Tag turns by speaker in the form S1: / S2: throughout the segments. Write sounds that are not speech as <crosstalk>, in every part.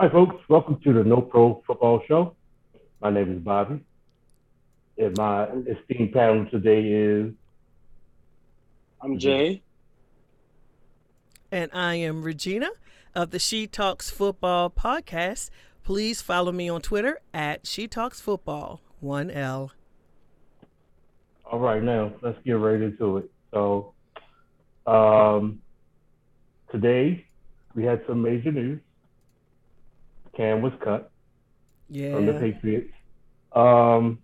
S1: Hi, folks. Welcome to the No Pro Football Show. My name is Bobby. And my esteemed panel today is.
S2: I'm Jay.
S3: And I am Regina of the She Talks Football podcast. Please follow me on Twitter at She Talks Football, 1L.
S1: All right, now let's get right into it. So, um, today we had some major news. Cam was cut
S3: Yeah.
S1: from the Patriots. Um,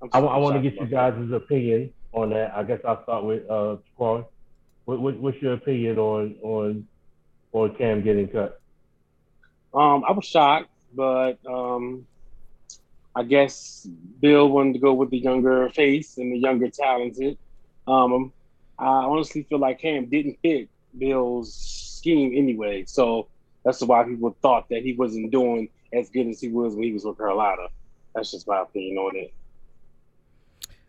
S2: I'm
S1: I, want to get you
S2: about
S1: guys' opinion on that. I guess I'll start with uh, Quan. What, what, what's your opinion on on on Cam getting cut?
S2: Um, I was shocked, but um, I guess Bill wanted to go with the younger face and the younger talented. Um, I honestly feel like Cam didn't fit Bill's scheme anyway, so that's why people thought that he wasn't doing as good as he was when he was with Carolina. That's just my opinion on it.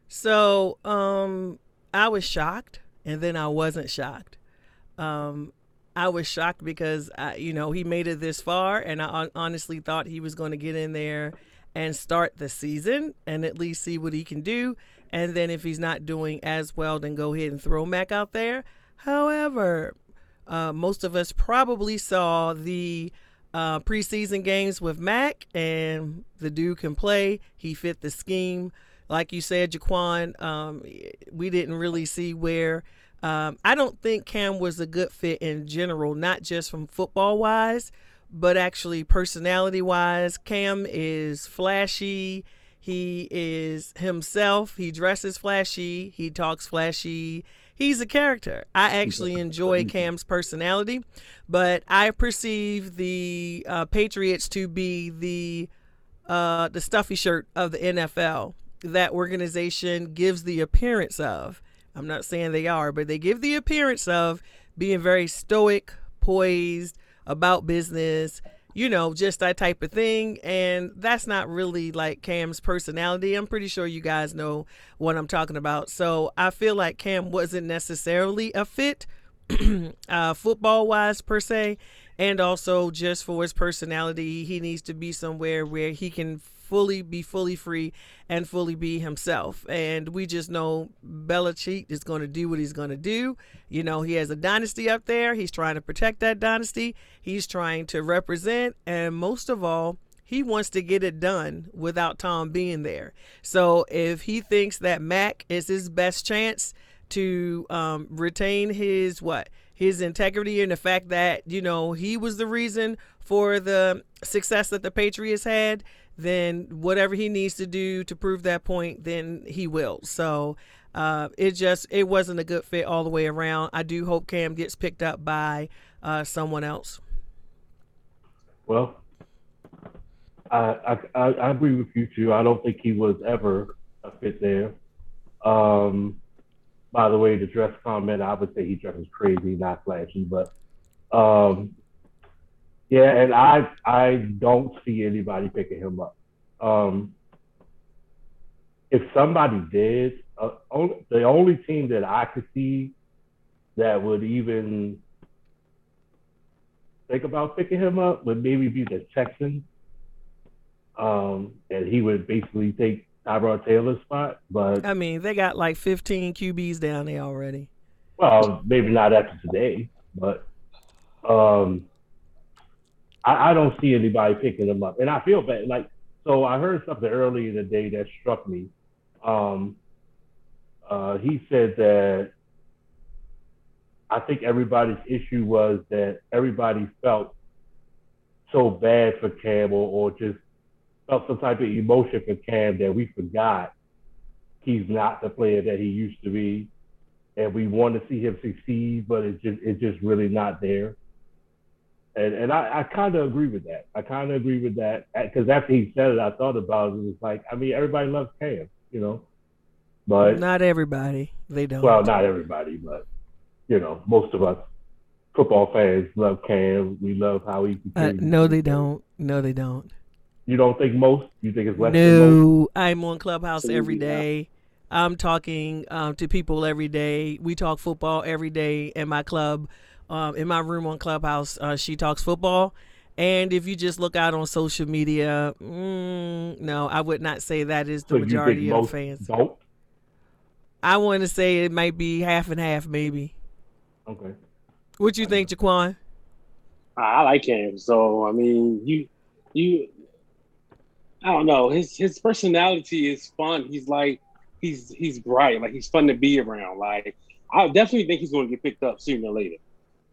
S3: So, um, I was shocked, and then I wasn't shocked. Um, I was shocked because I, you know, he made it this far, and I honestly thought he was going to get in there and start the season and at least see what he can do. And then if he's not doing as well, then go ahead and throw Mac out there. However, uh, most of us probably saw the uh, preseason games with Mac, and the dude can play. He fit the scheme. Like you said, Jaquan, um, we didn't really see where. Um, I don't think Cam was a good fit in general, not just from football wise, but actually personality wise. Cam is flashy. He is himself. He dresses flashy. He talks flashy. He's a character. I actually enjoy Cam's personality, but I perceive the uh, Patriots to be the uh, the stuffy shirt of the NFL. That organization gives the appearance of. I'm not saying they are, but they give the appearance of being very stoic, poised, about business, you know, just that type of thing. And that's not really like Cam's personality. I'm pretty sure you guys know what I'm talking about. So I feel like Cam wasn't necessarily a fit <clears throat> uh, football wise per se. And also just for his personality, he needs to be somewhere where he can fully be fully free and fully be himself. And we just know Belichick is going to do what he's going to do. You know, he has a dynasty up there. He's trying to protect that dynasty. He's trying to represent, and most of all, he wants to get it done without Tom being there. So if he thinks that Mac is his best chance to um, retain his what his integrity and the fact that you know he was the reason for the success that the Patriots had, then whatever he needs to do to prove that point, then he will. So uh, it just it wasn't a good fit all the way around. I do hope Cam gets picked up by uh, someone else.
S1: Well, I, I I agree with you too. I don't think he was ever a fit there. Um, by the way, the dress comment, I would say he dresses crazy, not flashy, but um, yeah, and I I don't see anybody picking him up. Um, if somebody did, uh, only, the only team that I could see that would even think about picking him up would maybe be the Texans. Um, and he would basically take Tyrod Taylor's spot, but
S3: I mean, they got like 15 QBs down there already.
S1: well, maybe not after today, but um, I, I don't see anybody picking him up, and I feel bad. Like, so I heard something earlier day that struck me. Um, uh, he said that I think everybody's issue was that everybody felt so bad for Cam or, or just felt some type of emotion for Cam that we forgot he's not the player that he used to be and we want to see him succeed, but it's just it's just really not there. And and I, I kind of agree with that. I kind of agree with that because after he said it, I thought about it. It was like I mean everybody loves Cam, you know, but
S3: Not everybody. They don't.
S1: well, not everybody, but you know, most of us football fans love Cam. We love how he.
S3: Uh, no, they don't. No, they don't.
S1: You don't think most? You think it's less than?
S3: No, I'm on Clubhouse every day. I'm talking um, to people every day. We talk football every day in my club um, in my room on Clubhouse. Uh, she talks football. And if you just look out on social media, mm, no, I would not say that is the
S1: So you think
S3: majority of
S1: most
S3: fans.
S1: Don't.
S3: I want to say it might be half and half, maybe.
S1: Okay.
S3: What you think, Jaquan?
S2: I, I like him. So I mean, you you I don't know. His his personality is fun. He's like he's he's bright. Like he's fun to be around. Like I definitely think he's going to get picked up sooner or later.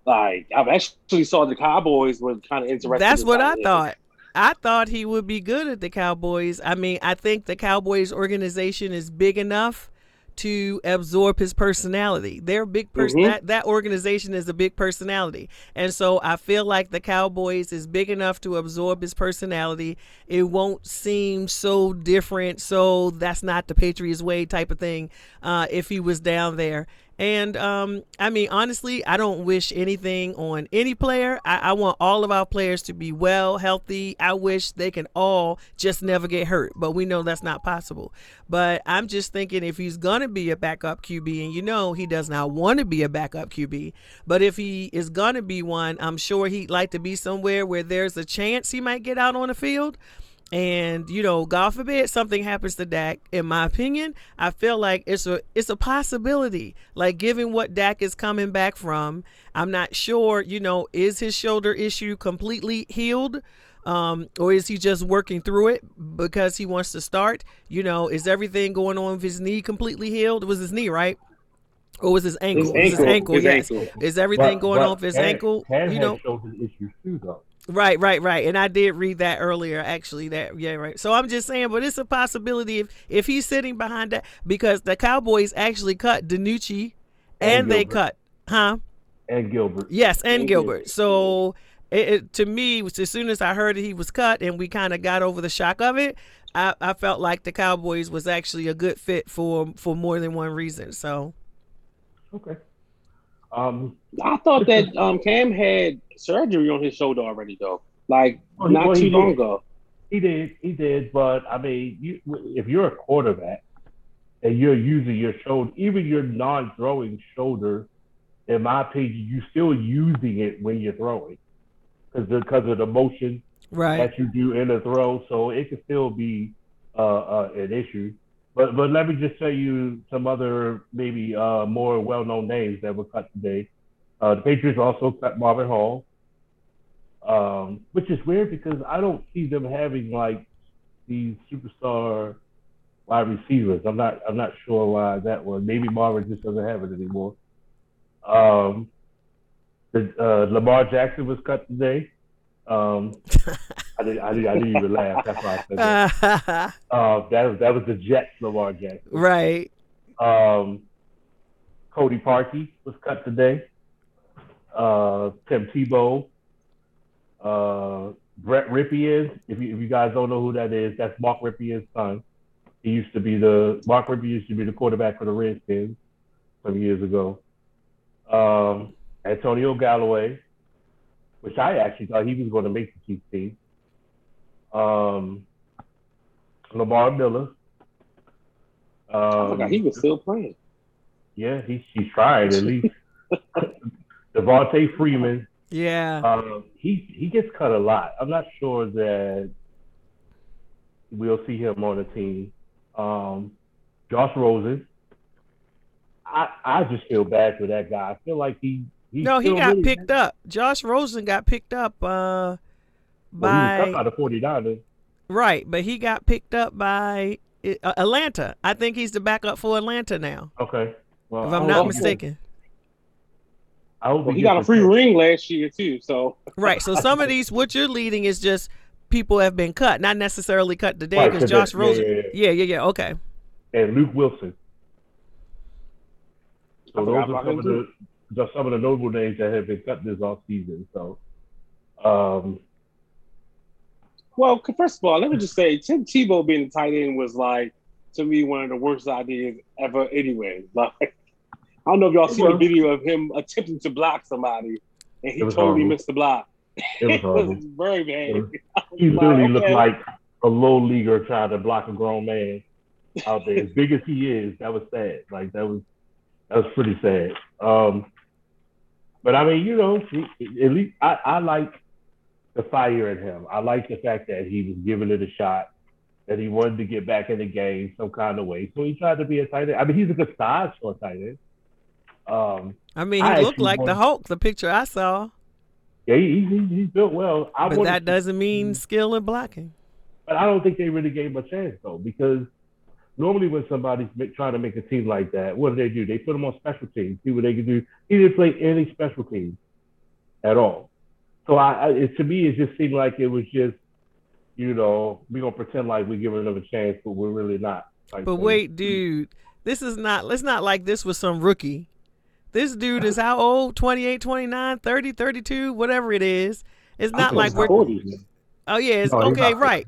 S2: Like I've actually saw the Cowboys were kind of interested.
S3: That's what I thought. I thought he would be good at the Cowboys. I mean, I think the Cowboys organization is big enough to absorb his personality. They're big person.
S2: Mhm.
S3: That that organization is a big personality, and so I feel like the Cowboys is big enough to absorb his personality. It won't seem so different. So that's not the Patriots way type of thing. Uh, if he was down there. And um, I mean, honestly, I don't wish anything on any player. I, I want all of our players to be well, healthy. I wish they can all just never get hurt, but we know that's not possible. But I'm just thinking if he's going to be a backup QB, and you know he does not want to be a backup QB, but if he is going to be one, I'm sure he'd like to be somewhere where there's a chance he might get out on the field. And you know, God forbid something happens to Dak. In my opinion, I feel like it's a it's a possibility. Like given what Dak is coming back from, I'm not sure. You know, is his shoulder issue completely healed, um, or is he just working through it because he wants to start? You know, is everything going on with his knee completely healed? It was his knee, right? Or was his ankle?
S2: His
S3: was his ankle,
S2: his
S3: yes.
S2: ankle.
S3: Is everything
S1: But-
S3: going
S1: but
S3: on with his ankle?
S1: Cam
S3: you know,
S1: shoulder issues too, though.
S3: Right, right, right. And I did read that earlier, actually. That yeah, right. So I'm just saying, but it's a possibility if if he's sitting behind that because the Cowboys actually cut DiNucci and,
S1: And
S3: they cut, huh?
S1: And Gilbert.
S3: Yes, and
S2: And
S3: Gilbert.
S2: Gilbert.
S3: So it, it, to me, as soon as I heard that he was cut and we kind of got over the shock of it, I, I felt like the Cowboys was actually a good fit for for more than one reason. So
S1: Okay. Um.
S2: I thought that um, Cam had surgery on his shoulder already, though. Like
S1: Well,
S2: not
S1: well,
S2: too long
S1: did.
S2: ago.
S1: He did, he did, but I mean, you, if you're a quarterback and you're using your shoulder, even your non-throwing shoulder, in my opinion, you're still using it when you're throwing, because because of the motion
S3: right,
S1: that you do in a throw, so it can still be uh, uh, an issue. But but let me just tell you some other maybe uh, more well-known names that were cut today. Uh, the Patriots also cut Marvin Hall, um, which is weird because I don't see them having like these superstar wide receivers. I'm not I'm not sure why that was. Maybe Marvin just doesn't have it anymore. Um, the, uh, Lamar Jackson was cut today. Um, <laughs> I didn't, I didn't, I didn't even laugh. That's why I said that. <laughs> Uh, that was that was the Jets, Lamar Jackson.
S3: right.
S1: Um, Cody Parkey was cut today. Uh, Tim Tebow. Uh, Brett Rypien. If you, if you guys don't know who that is, that's Mark Rypien's son. He used to be the Mark Rypien used to be the quarterback for the Redskins some years ago. Um, Antonio Callaway, which I actually thought he was going to make the Chiefs team. Um, Lamar Miller. Um,
S2: forgot he was still playing.
S1: yeah, he, he's trying at least. <laughs> Devonta Freeman,
S3: Yeah.
S1: um, he he gets cut a lot. I'm not sure that we'll see him on the team. Um, Josh Rosen, I I just feel bad for that guy. I feel like he he
S3: no, he got
S1: really-
S3: picked up. Josh Rosen got picked up uh,
S1: Well,
S3: by
S1: cut by the 49ers.
S3: right, but he got picked up by uh, Atlanta. I think he's the backup for Atlanta now,
S1: Okay, well,
S3: if I'm not mistaken.
S1: I hope
S2: Well, he got a free
S1: chance.
S2: ring last year too. So
S3: Right. So some of these, what you're leading is just people have been cut, not necessarily cut today
S1: Right,
S3: Josh
S1: that-
S3: Rosen.
S1: yeah, yeah,
S3: Yeah, yeah, yeah. Okay.
S1: and Luke Wilson. So
S2: forgot
S1: those are some of the just some of the notable names that have been cut this off season. So, um,
S2: well, first of all, let me just say Tim Tebow being the tight end was like to me one of the worst ideas ever. Anyway, like I don't know if y'all seen the video of him attempting to block somebody and he totally
S1: horrible.
S2: missed the block.
S1: it was <laughs>
S2: It was very bad. <laughs>
S1: Was- He literally
S2: like,
S1: looked
S2: okay.
S1: like a low leaguer trying to block a grown man out there. as big as he is, that was sad. Like that was that was pretty sad. Um, But I mean, you know, at least I, I like the fire in him. I like the fact that he was giving it a shot, that he wanted to get back in the game some kind of way. So he tried to be a tight end. I mean, he's a good size for a tight end. Um,
S3: I mean, he
S1: I
S3: looked like the Hulk. The picture I saw,
S1: yeah, he, he, he's built well. I
S3: but that doesn't mean skill in blocking.
S1: But I don't think they really gave him a chance though, because normally when somebody's trying to make a team like that, what do they do? They put him on special teams, see what they can do. He didn't play any special teams at all. So I, I it, to me, it just seemed like it was just, you know, we're gonna pretend like we're giving them a chance, but we're really not. type
S3: But wait, dude, this is not. Let's not like this was some rookie. This dude is how old? 28, 29, 30, 32, whatever it is. It's not like we're.
S2: 40.
S3: Oh yeah, it's
S1: No,
S3: okay, right,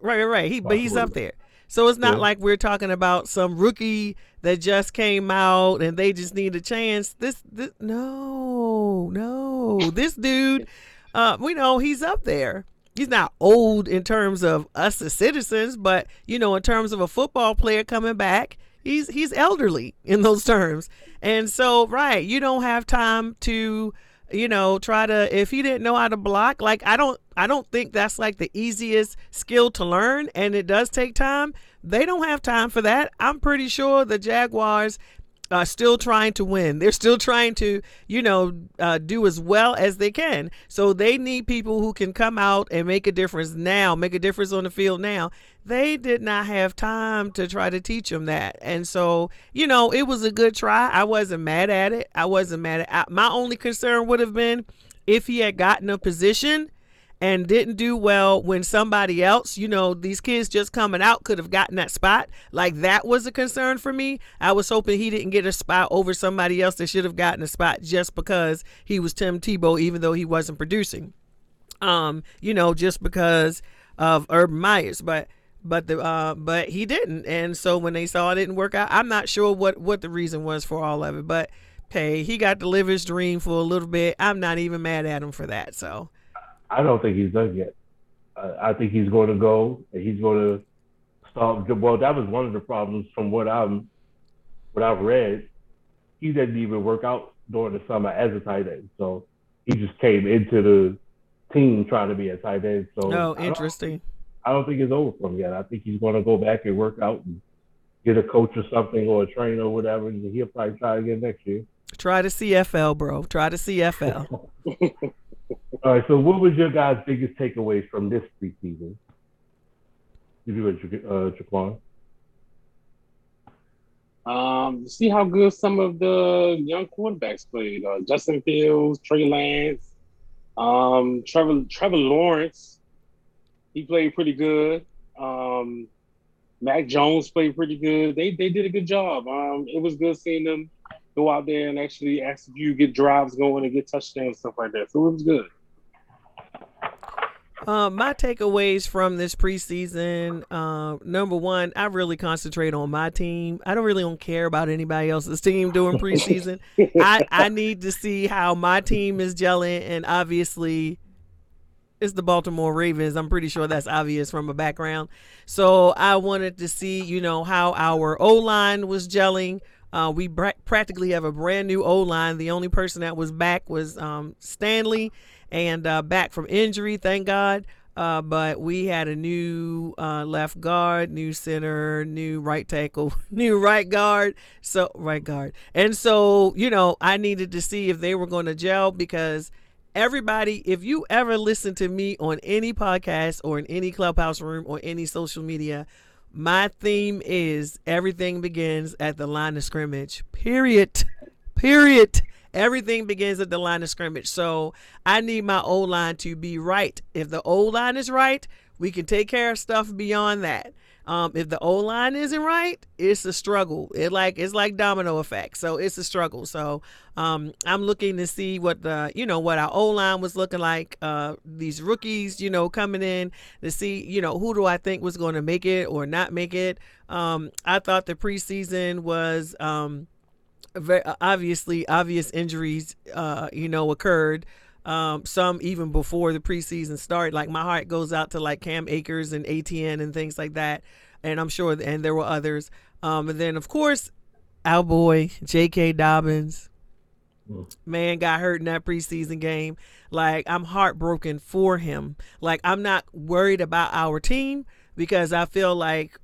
S3: right, right, right. He, but he's
S1: 40.
S3: up there. So it's not
S1: Yeah.
S3: like we're talking about some rookie that just came out and they just need a chance. This, this no, no. This dude, uh, we know he's up there. He's not old in terms of us as citizens, but you know, in terms of a football player coming back, he's he's elderly in those terms. And so, right, you don't have time to you know try to if he didn't know how to block like i don't i don't think that's like the easiest skill to learn and it does take time they don't have time for that i'm pretty sure the jaguars are still trying to win. They're still trying to you know uh, do as well as they can. So they need people who can come out and make a difference now make a difference on the field now. They did not have time to try to teach them that. And so you know it was a good try. I wasn't mad at it. I wasn't mad at I, my only concern would have been if he had gotten a position and didn't do well when somebody else, you know, these kids just coming out could have gotten that spot. Like that was a concern for me. I was hoping he didn't get a spot over somebody else that should have gotten a spot just because he was Tim Tebow, even though he wasn't producing. Um, you know, just because of Urban Meyers, but but the uh but he didn't. And so when they saw it didn't work out, I'm not sure what what the reason was for all of it, but hey, he got to live his dream for a little bit. I'm not even mad at him for that. So
S1: I don't think he's done yet. Uh, I think he's going to go and he's going to start. Well, that was one of the problems from what I'm, what I've read. He didn't even work out during the summer as a tight end, so he just came into the team trying to be a tight end. So
S3: Oh,
S1: I don't-
S3: interesting.
S1: I don't think it's over for him yet. I think he's going to go back and work out and get a coach or something or a trainer or whatever, and he'll probably try again next year.
S3: Try the CFL, bro. Try the CFL. <laughs>
S1: All right. So, what was your guys' biggest takeaways from this preseason? You do it, uh, Jaquan.
S2: Um, see how good some of the young quarterbacks played. Uh, Justin Fields, Trey Lance, um, Trevor Trevor Lawrence. He played pretty good. Um, Mac Jones played pretty good. They they did a good job. Um, it was good seeing them go out there and actually execute, get drives going, and get touchdowns stuff like that. So it was good.
S3: Uh, my takeaways from this preseason, uh, number one, I really concentrate on my team. I don't really don't care about anybody else's team during <laughs> preseason. I, I need to see how my team is gelling, and obviously, it's the Baltimore Ravens. I'm pretty sure that's obvious from a background. So I wanted to see, you know, how our O line was gelling. Uh, we practically have a brand new O line. The only person that was back was um, Stanley, and uh, back from injury, thank God. Uh, but we had a new uh, left guard, new center, new right tackle, <laughs> new right guard, so right guard, and so you know I needed to see if they were going to gel because everybody, if you ever listen to me on any podcast or in any clubhouse room or any social media, my theme is everything begins at the line of scrimmage. Period. Period. Everything begins at the line of scrimmage. So I need my O line to be right. If the O line is right, we can take care of stuff beyond that. Um, if the O line isn't right, it's a struggle. It like it's like domino effect. So it's a struggle. So um, I'm looking to see what the you know what our O line was looking like. Uh, these rookies, you know, coming in to see you know who do I think was going to make it or not make it. Um, I thought the preseason was. Um, very obviously obvious injuries uh you know occurred um some even before the preseason started like my heart goes out to like Cam Akers and ATN and things like that and I'm sure and there were others um and then of course our boy J.K. Dobbins man got hurt in that preseason game. Like I'm heartbroken for him. Like I'm not worried about our team because I feel like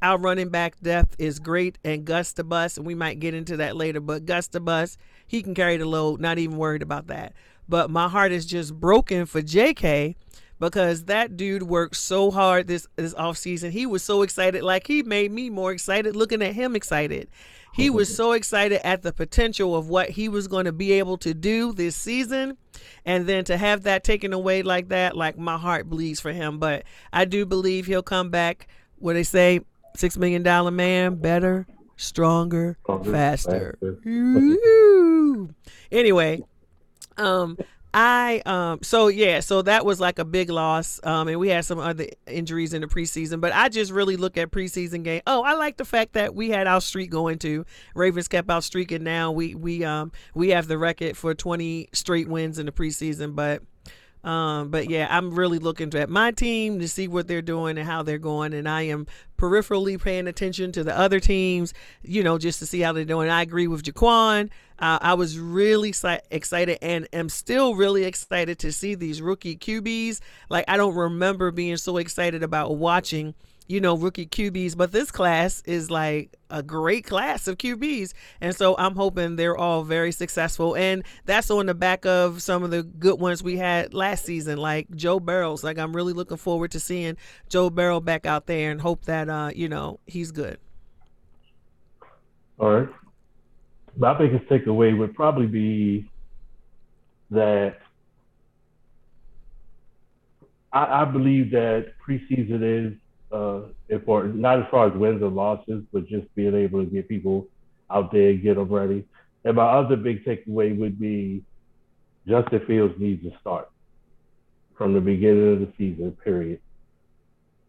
S3: our running back depth is great and Gus the Bus, and we might get into that later, but Gus the Bus, he can carry the load, not even worried about that. But my heart is just broken for JK because that dude worked so hard this this off season. He was so excited, like he made me more excited looking at him excited. He oh, was so excited at the potential of what he was going to be able to do this season. And then to have that taken away like that, like my heart bleeds for him. But I do believe he'll come back. What they say, six million dollar man, better, stronger,
S1: Stronger,
S3: faster.
S1: faster.
S3: Anyway, um, I um so yeah, so that was like a big loss. Um and we had some other injuries in the preseason, but I just really look at preseason game. Oh, I like the fact that we had our streak going to Ravens kept our streak and now we we um we have the record for 20 straight wins in the preseason, but um, but yeah, I'm really looking at my team to see what they're doing and how they're going, and I am peripherally paying attention to the other teams, you know, just to see how they're doing. I agree with Jaquan. Uh, I was really excited and am still really excited to see these rookie QBs. Like I don't remember being so excited about watching you know, rookie QBs, but this class is like a great class of QBs. And so I'm hoping they're all very successful. And that's on the back of some of the good ones we had last season, like Joe Burrows. Like I'm really looking forward to seeing Joe Burrow back out there and hope that, uh, you know, he's good.
S1: All right. My biggest takeaway would probably be that I believe that preseason is uh, important, not as far as wins or losses, but just being able to get people out there and get them ready. And my other big takeaway would be Justin Fields needs to start from the beginning of the season. Period.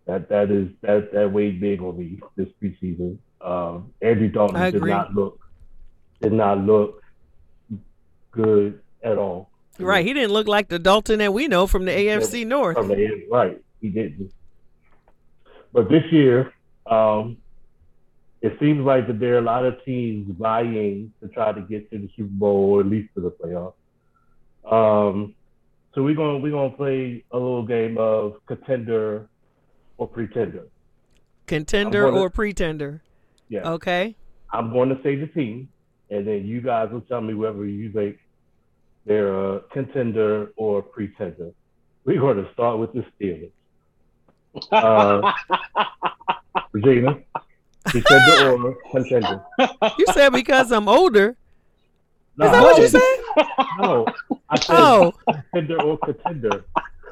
S1: That that is that that weighed big on me this preseason. Um, Andy Dalton did not look did not look good at all.
S3: Right. He didn't look like the Dalton that we know from the AFC North.
S1: From the right. He didn't. But this year, um, it seems like that there are a lot of teams vying to try to get to the Super Bowl or at least to the playoffs. Um, so we're gonna we're gonna play a little game of contender or pretender.
S3: Contender
S1: gonna-
S3: or pretender.
S1: Yeah,
S3: Okay.
S1: I'm going to say the team, and then you guys will tell me whether you think they're a contender or pretender. We're going to start with the Steelers. Uh, Regina, contender or contender?
S3: You said because I'm older.
S1: No,
S3: Is that what you said?
S1: No, I said
S3: Oh.
S1: contender or contender.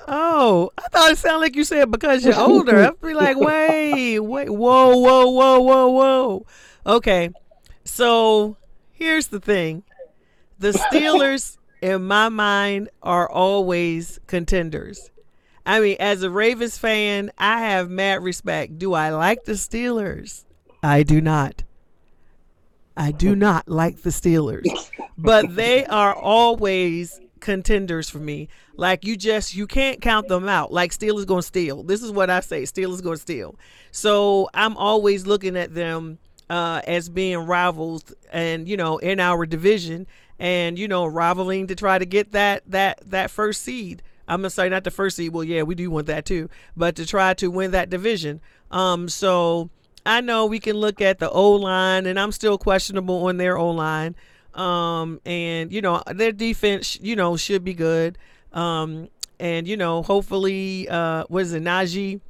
S3: Oh, I thought it sounded like you said because you're older. I'd be like, wait, wait, whoa, whoa, whoa, whoa, whoa. Okay, so here's the thing: the Steelers, in my mind, are always contenders. I mean, as a Ravens fan, I have mad respect. Do I like the Steelers? I do not. I do not like the Steelers, but they are always contenders for me. Like you just you can't count them out. Like Steelers to steal. This is what I say. Steelers to steal. So I'm always looking at them uh, as being rivals, and you know, in our division, and you know, rivaling to try to get that that that first seed. I'm gonna say not the first seed. Well, yeah, we do want that too, but to try to win that division. Um, so I know we can look at the O line, and I'm still questionable on their O line. Um, and you know their defense, you know, should be good. Um, and you know, hopefully, uh, was it Najee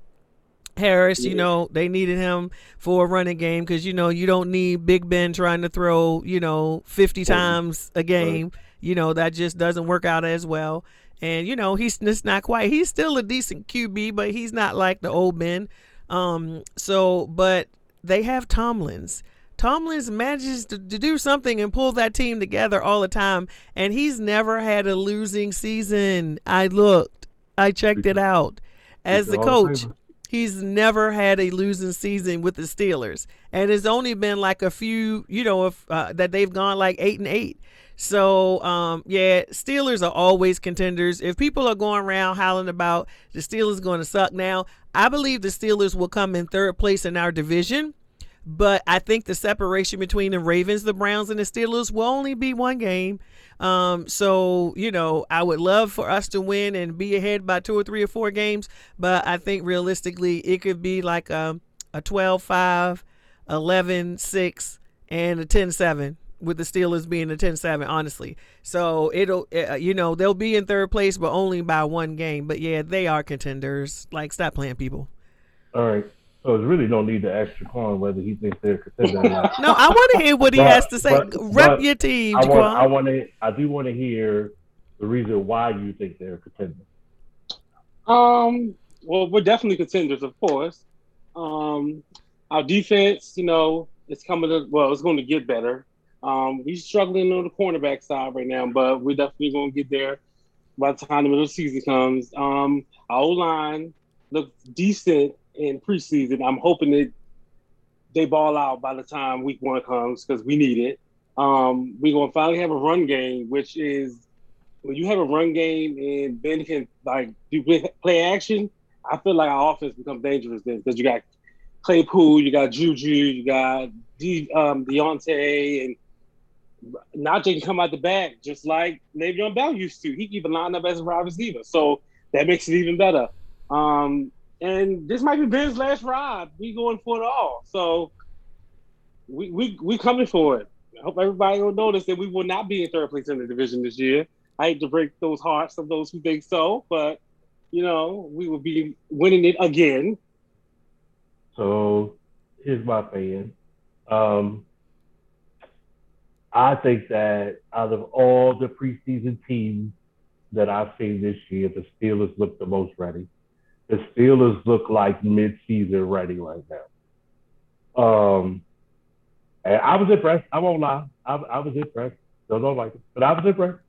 S3: Harris? You know, they needed him for a running game because you know you don't need Big Ben trying to throw you know 50 times a game. You know that just doesn't work out as well. And you know he's just not quite. He's still a decent QB, but he's not like the old Ben. Um, so, but they have Tomlins. Tomlins manages to, to do something and pull that team together all the time, and he's never had a losing season. I looked, I checked it out. As the
S1: a
S3: coach, he's never had a losing season with the Steelers, and it's only been like a few, you know, if uh, that they've gone like eight and eight. So, um, yeah, Steelers are always contenders. If people are going around howling about the Steelers going to suck now, I believe the Steelers will come in third place in our division. But I think the separation between the Ravens, the Browns, and the Steelers will only be one game. Um, so, you know, I would love for us to win and be ahead by two or three or four games. But I think realistically, it could be like a, a 12 5, 11 6, and a 10 7 with the Steelers being a 10-7 honestly. So it'll uh, you know, they'll be in third place but only by one game. But yeah, they are contenders. Like stop playing people.
S1: All right. So there's really no need to ask Jaquan whether he thinks they're contender or not. <laughs>
S3: no, I want to hear what he
S1: But-
S3: has to say.
S1: but-
S3: Rep
S1: but
S3: your team,
S1: I want, I want to, I do want to hear the reason why you think they're a contender.
S2: Um, well, we're definitely contenders, of course. Um, our defense, you know, it's coming to well, it's going to get better. Um, we're struggling on the cornerback side right now, but we're definitely going to get there by the time the middle of the season comes. Um, our line looks decent in preseason. I'm hoping that they ball out by the time week one comes because we need it. Um, we're going to finally have a run game, which is when you have a run game and Ben can like do play- play action, I feel like our offense becomes dangerous then because you got Claypool, you got Juju, you got De, um, Diontae, and Najee can come out the back just like Le'Veon Bell used to. He can even line up as a wide receiver, so that makes it even better. Um, and this might be Ben's last ride. We going for it all, so we we we coming for it. I hope everybody will notice that we will not be in third place in the division this year. I hate to break those hearts of those who think so, but you know, we will be winning it again.
S1: So here's my opinion. Um, I think that out of all the preseason teams that I've seen this year, the Steelers look the most ready. The Steelers look like mid-season ready right now. Um, and I was impressed. I won't lie. I, I was impressed. Don't know like it, but I was impressed.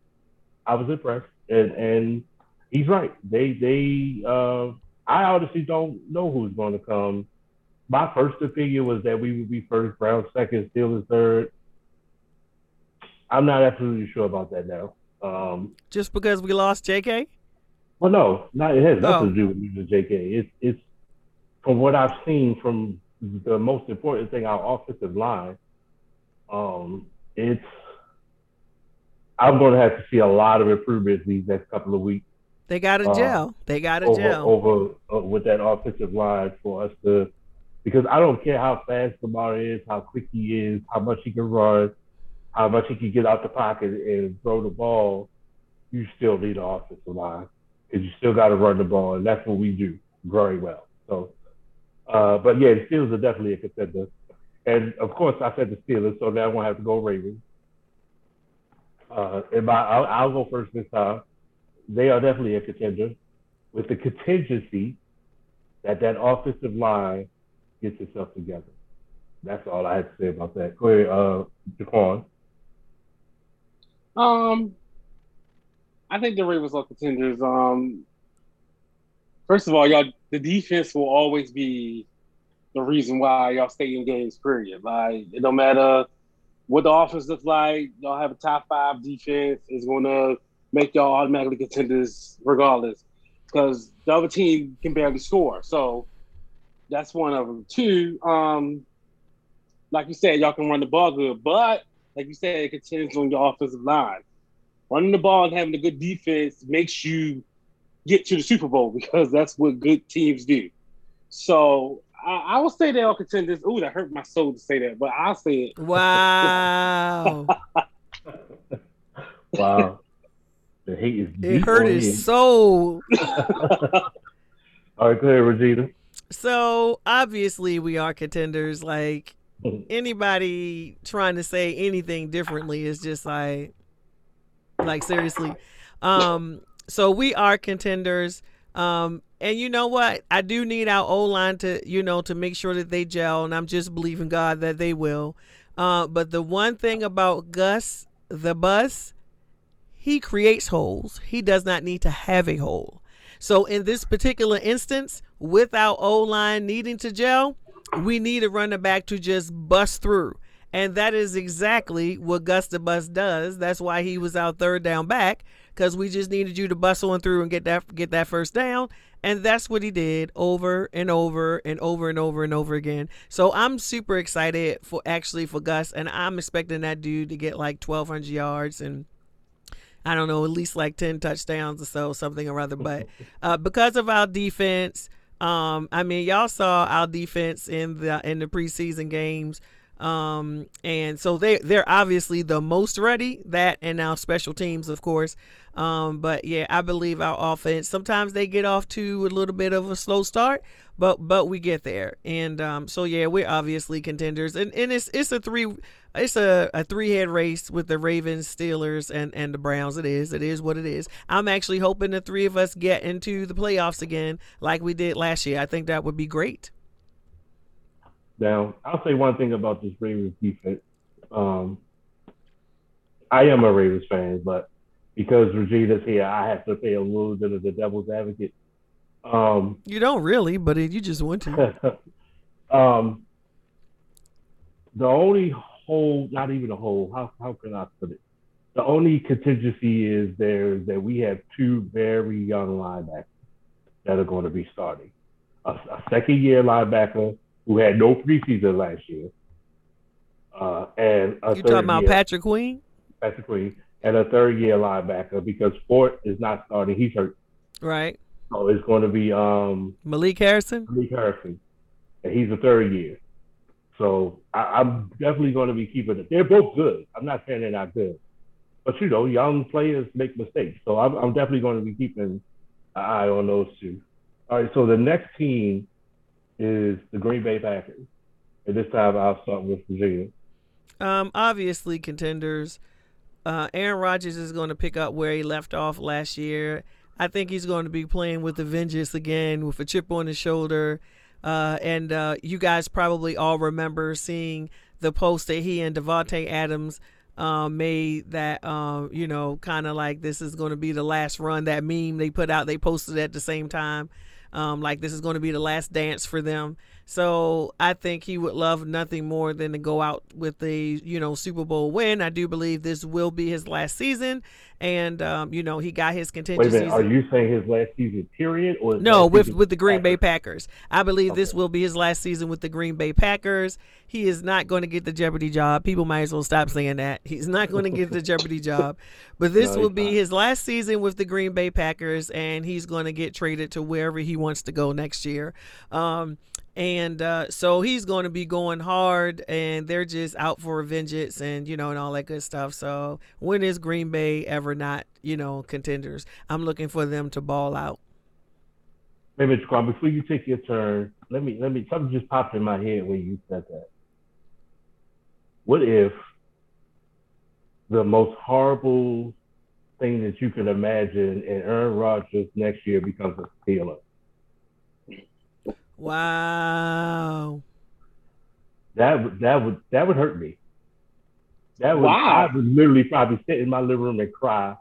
S1: I was impressed, and and he's right. They they uh, I honestly don't know who's going to come. My first opinion was that we would be first, Brown second, Steelers third. I'm not absolutely sure about that now. Um,
S3: Just because we lost JK?
S1: well, no, not it has nothing
S3: Oh.
S1: to do with losing JK. It's it's from what I've seen from the most important thing, our offensive line. Um, it's I'm going to have to see a lot of improvements these next couple of weeks
S3: They got a
S1: Uh.
S3: They got a
S1: over
S3: gel.
S1: over uh, with that offensive line for us to because I don't care how fast Lamar is, how quick he is, how much he can run, how much he can get out the pocket and throw the ball. You still need an offensive line because you still got to run the ball, and that's what we do very well. So, uh, but yeah, the Steelers are definitely a contender, and of course I said the Steelers, so now I'm gonna have to go Ravens. Uh, and my, I'll, I'll go first this time they are definitely a contender with the contingency that that offensive line gets itself together. That's all I have to say about that. Go ahead, uh, Jaquan.
S2: Um, I think the Ravens are contenders. Um, first of all, y'all, the defense will always be the reason why y'all stay in games. Period. Like it don't matter what the offense looks like. Y'all have a top five defense. is going to make y'all automatically contenders regardless, because the other team can barely score. So that's one of them. Two, um, like you said, y'all can run the ball good, but like you said, it continues on your offensive line. Running the ball and having a good defense makes you get to the Super Bowl because that's what good teams do. So I, I will say they are contenders. Ooh, that hurt my soul to say that, but I'll say it.
S3: Wow. <laughs>
S1: Wow. the hate is deep.
S3: it
S1: hurt
S3: his
S1: you.
S3: soul. <laughs>
S1: All right, go ahead, Regina.
S3: So obviously we are contenders. Like <laughs> anybody trying to say anything differently is just like like seriously. Um so we are contenders. Um and you know what? I do need our O line to, you know, to make sure that they gel and I'm just believing God that they will. Uh but the one thing about Gus the bus, he creates holes. He does not need to have a hole. So in this particular instance, with our O line needing to gel, we need a running back to just bust through. And that is exactly what Gus the Bus does. That's why he was our third down back because we just needed you to bust on through and get that get that first down. And that's what he did over and over and over and over and over again. So I'm super excited for actually for Gus, and I'm expecting that dude to get like 1,200 yards and I don't know, at least like 10 touchdowns or so, something or other. But uh, because of our defense, um, I mean, y'all saw our defense in the in the preseason games. Um, and so they they're obviously the most ready. That and now special teams, of course. Um, but yeah, I believe our offense. Sometimes they get off to a little bit of a slow start, but but we get there. And um, so yeah, we're obviously contenders. And and it's it's a three it's a, a three head race with the Ravens, Steelers, and and the Browns. It is it is what it is. I'm actually hoping the three of us get into the playoffs again, like we did last year. I think that would be great.
S1: Now, I'll say one thing about this Ravens defense. Um, I am a Ravens fan, but because Regina's here, I have to play a little bit of the devil's advocate. Um,
S3: you don't really, but you just want to. <laughs>
S1: um, the only hole, not even a whole, how, how can I put it? The only contingency is there is that we have two very young linebackers that are going to be starting. A, a second year linebacker who had no preseason last year. Uh, and a
S3: you talking about
S1: year,
S3: Patrick Queen?
S1: Patrick Queen and a third year linebacker because Fort is not starting; he's hurt.
S3: Right.
S1: So it's going to be um,
S3: Malik Harrison.
S1: Malik Harrison, and he's a third year. So I, am definitely going to be keeping it. They're both good. I'm not saying they're not good, but you know, young players make mistakes. So I'm, I'm definitely going to be keeping an eye on those two. All right. So the next team is the Green Bay Packers. And this time I'll start with Virginia.
S3: Um, obviously contenders. Uh, Aaron Rodgers is going to pick up where he left off last year. I think he's going to be playing with the vengeance again, with a chip on his shoulder. Uh, and uh, you guys probably all remember seeing the post that he and Davante Adams uh, made that, um, you know, kind of like this is going to be the last run. That meme they put out, they posted at the same time. Um, like this is going to be the last dance for them. So I think he would love nothing more than to go out with a you know Super Bowl win. I do believe this will be his last season, and um, you know he got his contingency.
S1: Wait a minute, are you saying his last season period or
S3: no with with the Green Packers? Bay Packers? I believe okay. this will be his last season with the Green Bay Packers. He is not going to get the Jeopardy job. People might as well stop saying that. He's not going to get the Jeopardy <laughs> job, but this no, will be not. his last season with the Green Bay Packers, and he's going to get traded to wherever he wants to go next year. Um, and uh, so he's going to be going hard, and they're just out for vengeance, and you know, and all that good stuff. So when is Green Bay ever not, you know, contenders? I'm looking for them to ball out.
S1: Maybe Jaquan, before you take your turn, let me let me something just popped in my head when you said that. What if the most horrible thing that you can imagine and Aaron Rodgers next year becomes a Steeler?
S3: Wow.
S1: That would that would that would hurt me. That would wow. I would literally probably sit in my living room and cry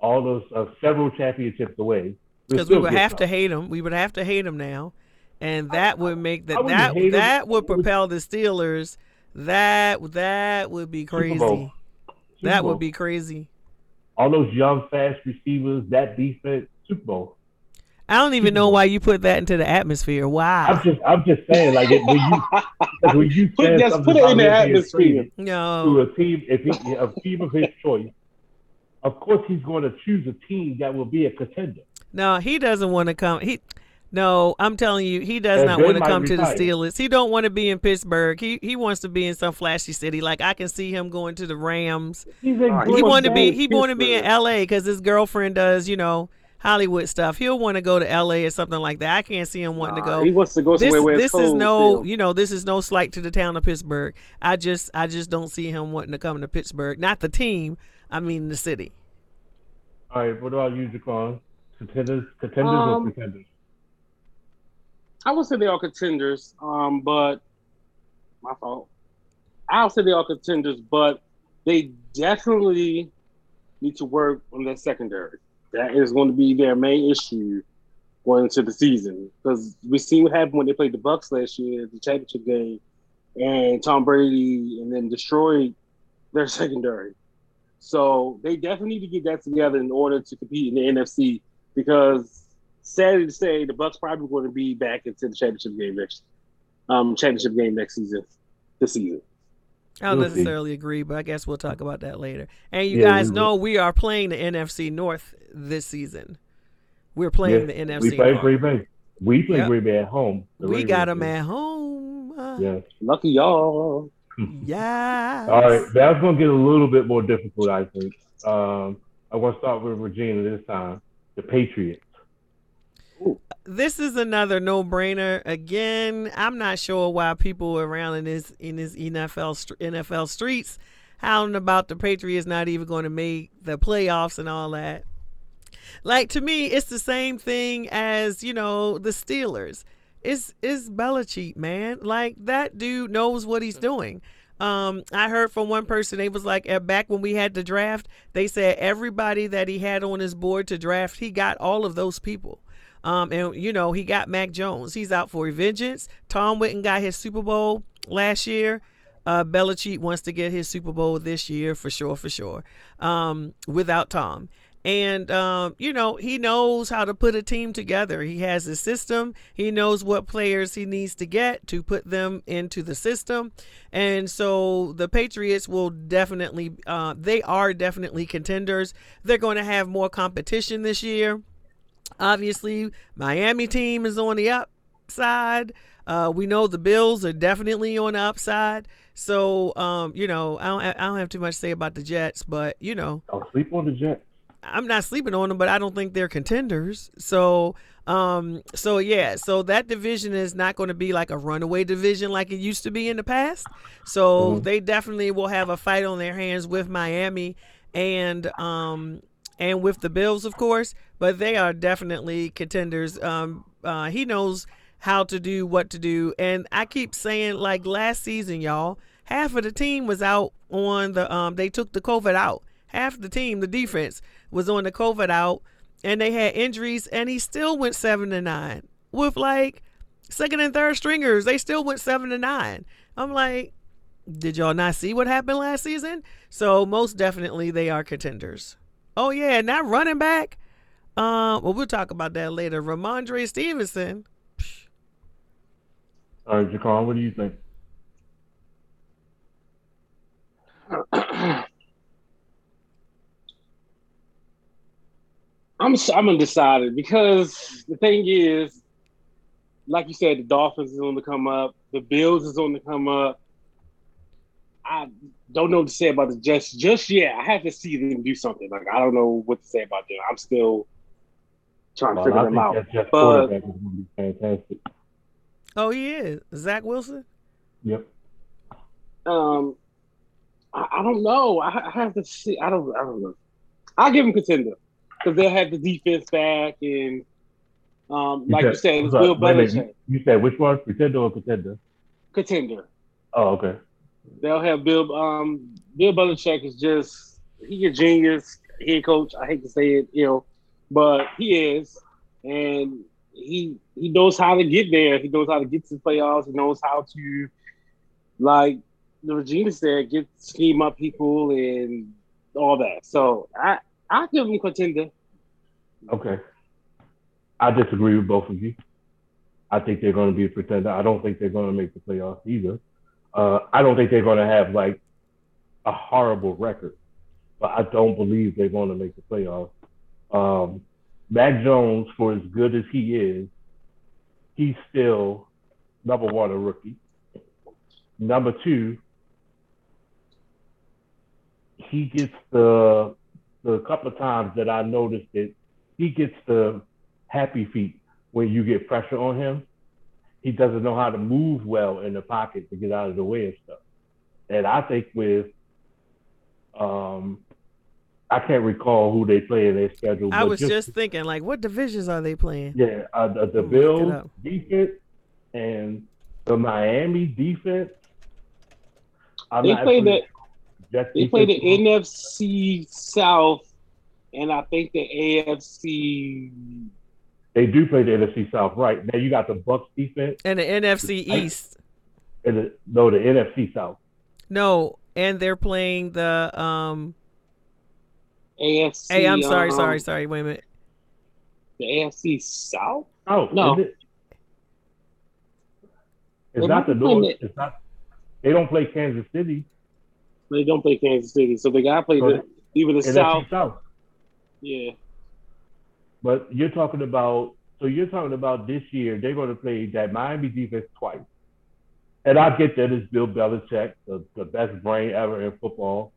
S1: all those uh, several championships away.
S3: Because we would have them. to hate them. We would have to hate them now, and that I, would make that that that them. would propel the Steelers. That that would be crazy. That would be crazy.
S1: All those young, fast receivers, that defense, Super Bowl.
S3: I don't even know why you put that into the atmosphere. Wow.
S1: I'm just, I'm just saying, like, it, when you, when you <laughs>
S2: put, just put it in the atmosphere.
S3: No.
S1: To a team, if he, a team of his choice, of course he's going to choose a team that will be a contender.
S3: No, he doesn't want to come. He, no, I'm telling you, he does and not want to come to the Steelers. He don't want to be in Pittsburgh. He he wants to be in some flashy city. Like I can see him going to the Rams.
S1: He's
S3: he wanted to be. He wanted to be in L.A. because his girlfriend does. You know Hollywood stuff. He'll want to go to L.A. or something like that. I can't see him wanting
S2: nah,
S3: to go.
S2: He wants to go somewhere
S3: this,
S2: where
S3: this
S2: is
S3: no, you know, this is no slight to the town of Pittsburgh. I just, I just don't see him wanting to come to Pittsburgh. Not the team. I mean the city.
S1: All right. What about you, Jaquan? Contenders, contenders, um, or contenders?
S2: I would say they are contenders. Um, but my fault. I'll say they are contenders, but they definitely need to work on their secondary that is going to be their main issue going into the season because we see what happened when they played the Bucs last year, the championship game, and Tom Brady and then destroyed their <laughs> secondary. So they definitely need to get that together in order to compete in the NFC because sad to say, the Bucs probably going to be back into the championship game next, um, championship game next season, this season.
S3: I don't
S1: We'll see.
S3: necessarily agree, but I guess we'll talk about that later. And you
S1: Yeah,
S3: guys
S1: we
S3: know we are playing the NFC North this season. We're playing
S1: Yeah,
S3: the NFC
S1: we play
S3: North.
S1: Green Bay. We play
S3: Yep.
S1: Green Bay at home. The
S3: we
S1: Ravens
S3: got them at home. Uh,
S1: Yeah.
S2: Lucky y'all.
S3: yeah.
S1: All right, that's gonna get a little bit more difficult, I think. Um, I want to start with Regina this time. The Patriots.
S3: This is another no-brainer. Again, I'm not sure why people around in this in this NFL NFL streets howling about the Patriots not even going to make the playoffs and all that. Like to me, it's the same thing as you know the Steelers. It's it's Belichick, man. Like that dude knows what he's doing. Um, I heard from one person they was like back when we had the draft, they said everybody that he had on his board to draft, he got all of those people. Um, and you know he got Mac Jones. He's out for vengeance. Tom Witten got his Super Bowl last year. Uh, Belichick wants to get his Super Bowl this year for sure, for sure. Um, without Tom. And um, you know he knows how to put a team together. He has a system. He knows what players he needs to get to put them into the system. And so the Patriots will definitely, uh, they are definitely contenders. They're going to have more competition this year. Obviously, Miami team is on the upside. Uh, we know the Bills are definitely on the upside. So, um, you know, I don't, I don't have too much to say about the Jets, but you know,
S1: I'll sleep on the Jets.
S3: I'm not sleeping on them, but I don't think they're contenders. So, um, so yeah, so that division is not going to be like a runaway division like it used to be in the past. So
S1: Mhm.
S3: they definitely will have a fight on their hands with Miami and um and with the Bills, of course. But they are definitely contenders. Um, uh, he knows how to do what to do, and I keep saying like last season, y'all, half of the team was out on the um. They took the COVID out. Half the team, the defense, was on the COVID out, and they had injuries, and he still went seven to nine with like second and third stringers. They still went seven to nine. I'm like, did y'all not see what happened last season? So most definitely they are contenders. Oh yeah, and that running back. Um, well, we'll talk about that later. Rhamondre Stevenson.
S1: All right, Jaquan, what do you think? <clears throat>
S2: I'm s- I'm undecided because the thing is, like you said, the Dolphins is on the come up, the Bills is on the come up. I don't know what to say about the Jets just yet. I have to see them do something. Like I don't know what to say about them. I'm still trying to figure
S1: I
S2: them out.
S1: that
S2: But-
S1: is going to be fantastic.
S3: Oh, he is Zach Wilson.
S1: Yep.
S2: Um, I, I don't know. I, I have to see. I don't. I don't know. I'll give them contender because they'll have the defense back and, um, like you said, it's
S1: sorry,
S2: Bill
S1: wait a
S2: Belichick
S1: You said which one? Pretender or contender?
S2: contender.
S1: Oh, okay.
S2: They'll have Bill. Um, Bill Belichick is just he a genius head coach. I hate to say it, you know, but he is, and he he knows how to get there. He knows how to get to the playoffs. He knows how to, like the Regina said, get scheme up people and all that. So I I give him contender.
S1: Okay. I disagree with both of you. I think they're going to be a pretender. I don't think they're going to make the playoffs either. Uh, I don't think they're going to have like a horrible record, but I don't believe they're going to make the playoffs. Um, Mac Jones, for as good as he is, he's still number one a rookie. Number two, he gets the the couple of times that I noticed it, he gets the happy feet when you get pressure on him. He doesn't know how to move well in the pocket to get out of the way of stuff. And I think with um I can't recall who they play in their schedule.
S3: I
S1: but
S3: was just thinking, like, what divisions are they playing?
S1: yeah, uh, the, the Bills defense and the Miami defense. I'm
S2: They play the
S1: Jets
S2: they play the
S1: defense-
S2: NFC South, and I think the AFC.
S1: They do play the NFC South, right? Now you got the Bucs defense
S3: And the NFC
S1: I-
S3: East.
S1: and the, no, the NFC South.
S3: No, and they're playing the um.
S2: AFC.
S3: Hey, I'm sorry,
S2: um,
S3: sorry, sorry. Wait a minute.
S2: The AFC South?
S1: Oh
S2: No.
S1: It? It's
S2: They
S1: not the
S2: might
S1: North.
S2: it-
S1: It's not. They don't play Kansas City.
S2: They don't play Kansas City, so they got to play
S1: So
S2: the, either the South.
S1: South.
S2: Yeah.
S1: But you're talking about so you're talking about this year they're going to play that Miami defense twice, and I get that it's Bill Belichick, the, the best brain ever in football,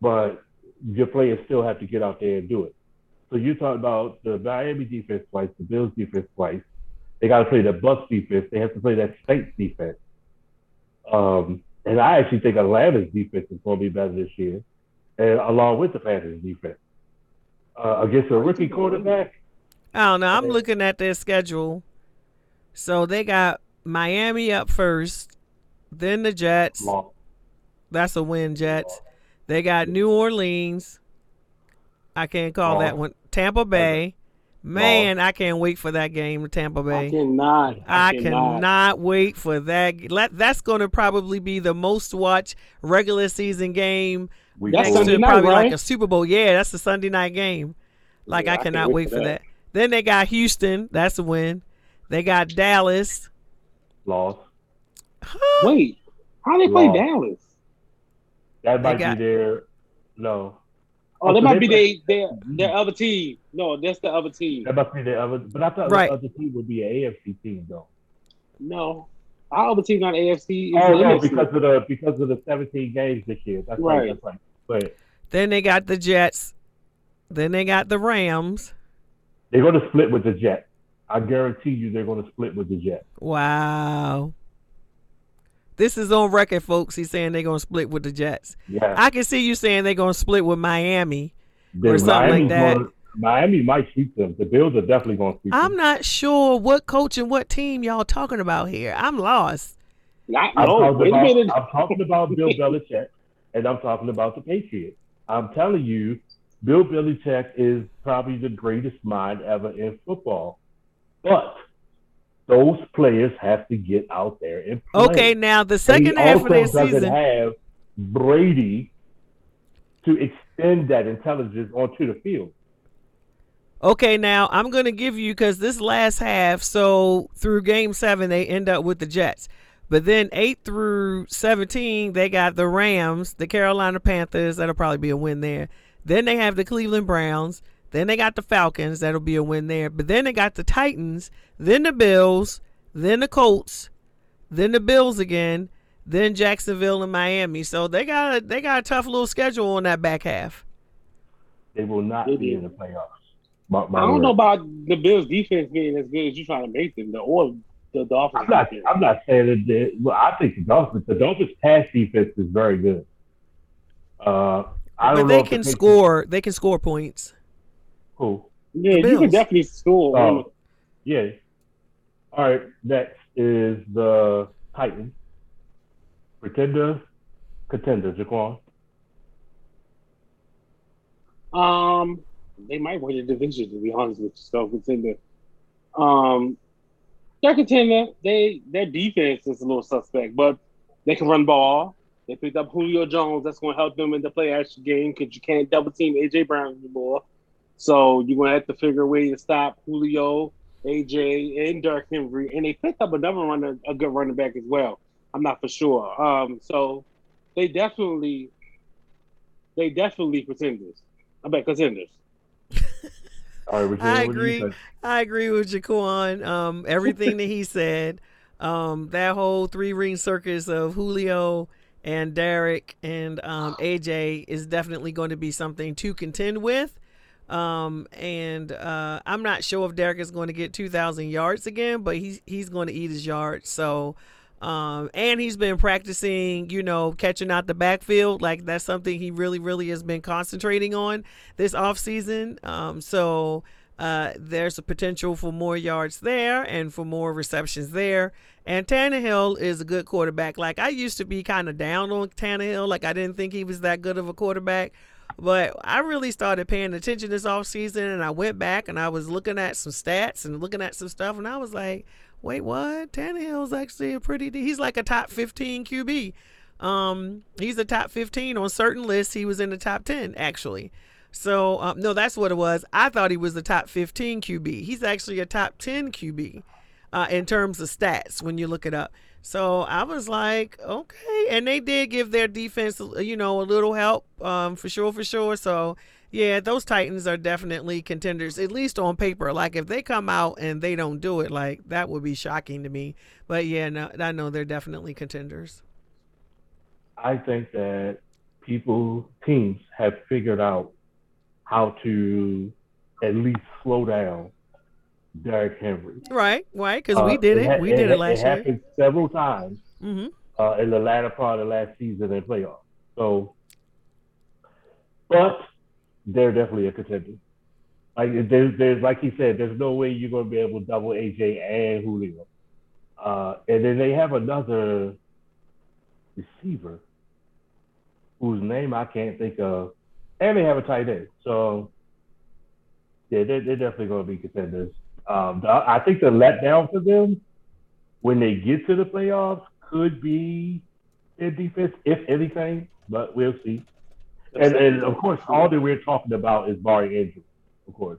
S1: but your players still have to get out there and do it. So you're talking about the Miami defense twice, the Bills defense twice. They got to play the Bucs defense. They have to play that Saints defense. Um, and I actually think Atlanta's defense is going to be better this year, and along with the Panthers defense uh, against a rookie quarterback.
S3: I don't know. I'm looking at their schedule. So they got Miami up first, then the Jets.
S1: Long.
S3: That's a win, Jets. They got New Orleans. I can't call
S1: Long.
S3: that one. Tampa Bay. Man, I can't wait for that game with Tampa
S2: I
S3: Bay.
S2: cannot.
S3: I
S2: cannot.
S3: cannot wait for that. Let, that's going to probably be the most watched regular season game
S1: Week
S2: That's
S3: next
S1: four.
S2: Sunday night,
S3: probably like a Super Bowl. Yeah, that's the Sunday night game. Like
S2: Yeah,
S3: I
S2: I can't
S3: cannot wait for that. Then they got Houston. That's a win. They got Dallas.
S1: loss.
S3: Huh?
S2: Wait, how they play Dallas?
S1: That might
S3: got-
S1: be their no.
S2: Oh, that
S1: so
S2: might
S1: they
S2: be
S1: play-
S2: their, their their other team. No, that's the other team.
S1: That must be their other. But I thought
S3: Right.
S1: the other team would be an AFC team though.
S2: No, our other team not AFC. It's
S1: Oh no,
S2: NFC.
S1: because of the because of the 17 games this year. That's right.
S2: Right.
S1: That's right. But
S3: Then they got the Jets. Then they got the Rams.
S1: they're going to split with the Jets. I guarantee you, they're going to split with the Jets.
S3: Wow. This is on record, folks. He's saying they're gonna split with the Jets.
S1: Yeah.
S3: I can see you saying they're gonna split with Miami.
S1: Then
S3: or something like that.
S1: Gonna, Miami might sweep them. The Bills are definitely going to sweep
S3: I'm
S1: them.
S3: not sure what coach and what team y'all talking about here. I'm lost.
S2: Not,
S1: I'm,
S2: no,
S1: talking
S2: wait a
S1: about,
S2: minute.
S1: I'm talking about Bill Belichick, and I'm talking about the Patriots. I'm telling you, Bill Belichick is probably the greatest mind ever in football. But those players have to get out there and play.
S3: Okay, now the second half of their season.
S1: have Brady to extend that intelligence onto the field.
S3: Okay, now I'm going to give you because this last half, so through game seven, they end up with the Jets. But then 8 through 17, they got the Rams, the Carolina Panthers. That'll probably be a win there. Then they have the Cleveland Browns. Then they got the Falcons. That'll be a win there. But then they got the Titans. Then the Bills. Then the Colts. Then the Bills again. Then Jacksonville and Miami. So they got a, they got a tough little schedule on that back half.
S1: They will not
S2: They
S1: be in the playoffs. My- my
S2: I don't
S1: word.
S2: know about the Bills defense being as good as you're trying to make them. The or the Dolphins.
S1: I'm not.
S2: defense.
S1: I'm not saying that. They, well, I think the Dolphins. The Dolphins' pass defense is very good. Uh, I don't know
S3: they can
S1: Patriots-
S3: score. They can score points.
S1: Who?
S2: Yeah,
S3: The
S2: you can definitely score.
S1: Oh, yeah. All right. Next is the Titans. Pretender, contender, Jaquan.
S2: Um, they might win the division to be honest with you. So contender. Um, they're contender. They their defense is a little suspect, but they can run ball. They picked up Julio Jones. That's going to help them in the play action game because you can't double team AJ Brown anymore. So you're going to have to figure a way to stop Julio, AJ, and Derrick Henry. And they picked up another runner, a good running back as well. I'm not for sure. Um, so they definitely, they definitely contenders. I bet contenders. <laughs>
S1: All right,
S3: I
S1: what do you
S3: agree. I agree with Jaquan. Um, everything that he said. Um, that whole three ring circus of Julio and Derrick and um, AJ is definitely going to be something to contend with. Um, and uh, I'm not sure if Derrick is going to get 2,000 yards again, but he's he's going to eat his yards. So, um, and he's been practicing, you know, catching out the backfield. Like that's something he really, really has been concentrating on this offseason. Um, so uh, there's a potential for more yards there and for more receptions there. And Tannehill is a good quarterback. Like I used to be kind of down on Tannehill. Like I didn't think he was that good of a quarterback. But I really started paying attention this offseason and I went back and I was looking at some stats and looking at some stuff and I was like, wait, what? Tannehill's actually a pretty he's like a top 15 QB. Um, he's a top 15 on certain lists. He was in the top 10 actually. So um, no, that's what it was. I thought he was the top 15 QB. He's actually a top 10 QB uh, in terms of stats when you look it up. So I was like, okay, and they did give their defense, you know, a little help um, for sure, for sure. So yeah, those Titans are definitely contenders, at least on paper. Like if they come out and they don't do it, like that would be shocking to me. But yeah, no, I know they're definitely contenders.
S1: I think that people, teams have figured out how to at least slow down Derrick Henry.
S3: Right, right, because uh, we did it. it we did it, it last
S1: year. It happened several times
S3: mm-hmm.
S1: uh, in the latter part of last season and playoffs. So, but they're definitely a contender. Like there's, there's like he said, there's no way you're going to be able to double AJ and Julio. Uh, and then they have another receiver whose name I can't think of, and they have a tight end. So yeah, they're, they're definitely going to be contenders. Um, I think the letdown for them when they get to the playoffs could be their defense, if anything, but we'll see. And, and of course, all that we're talking about is barring injury, of course.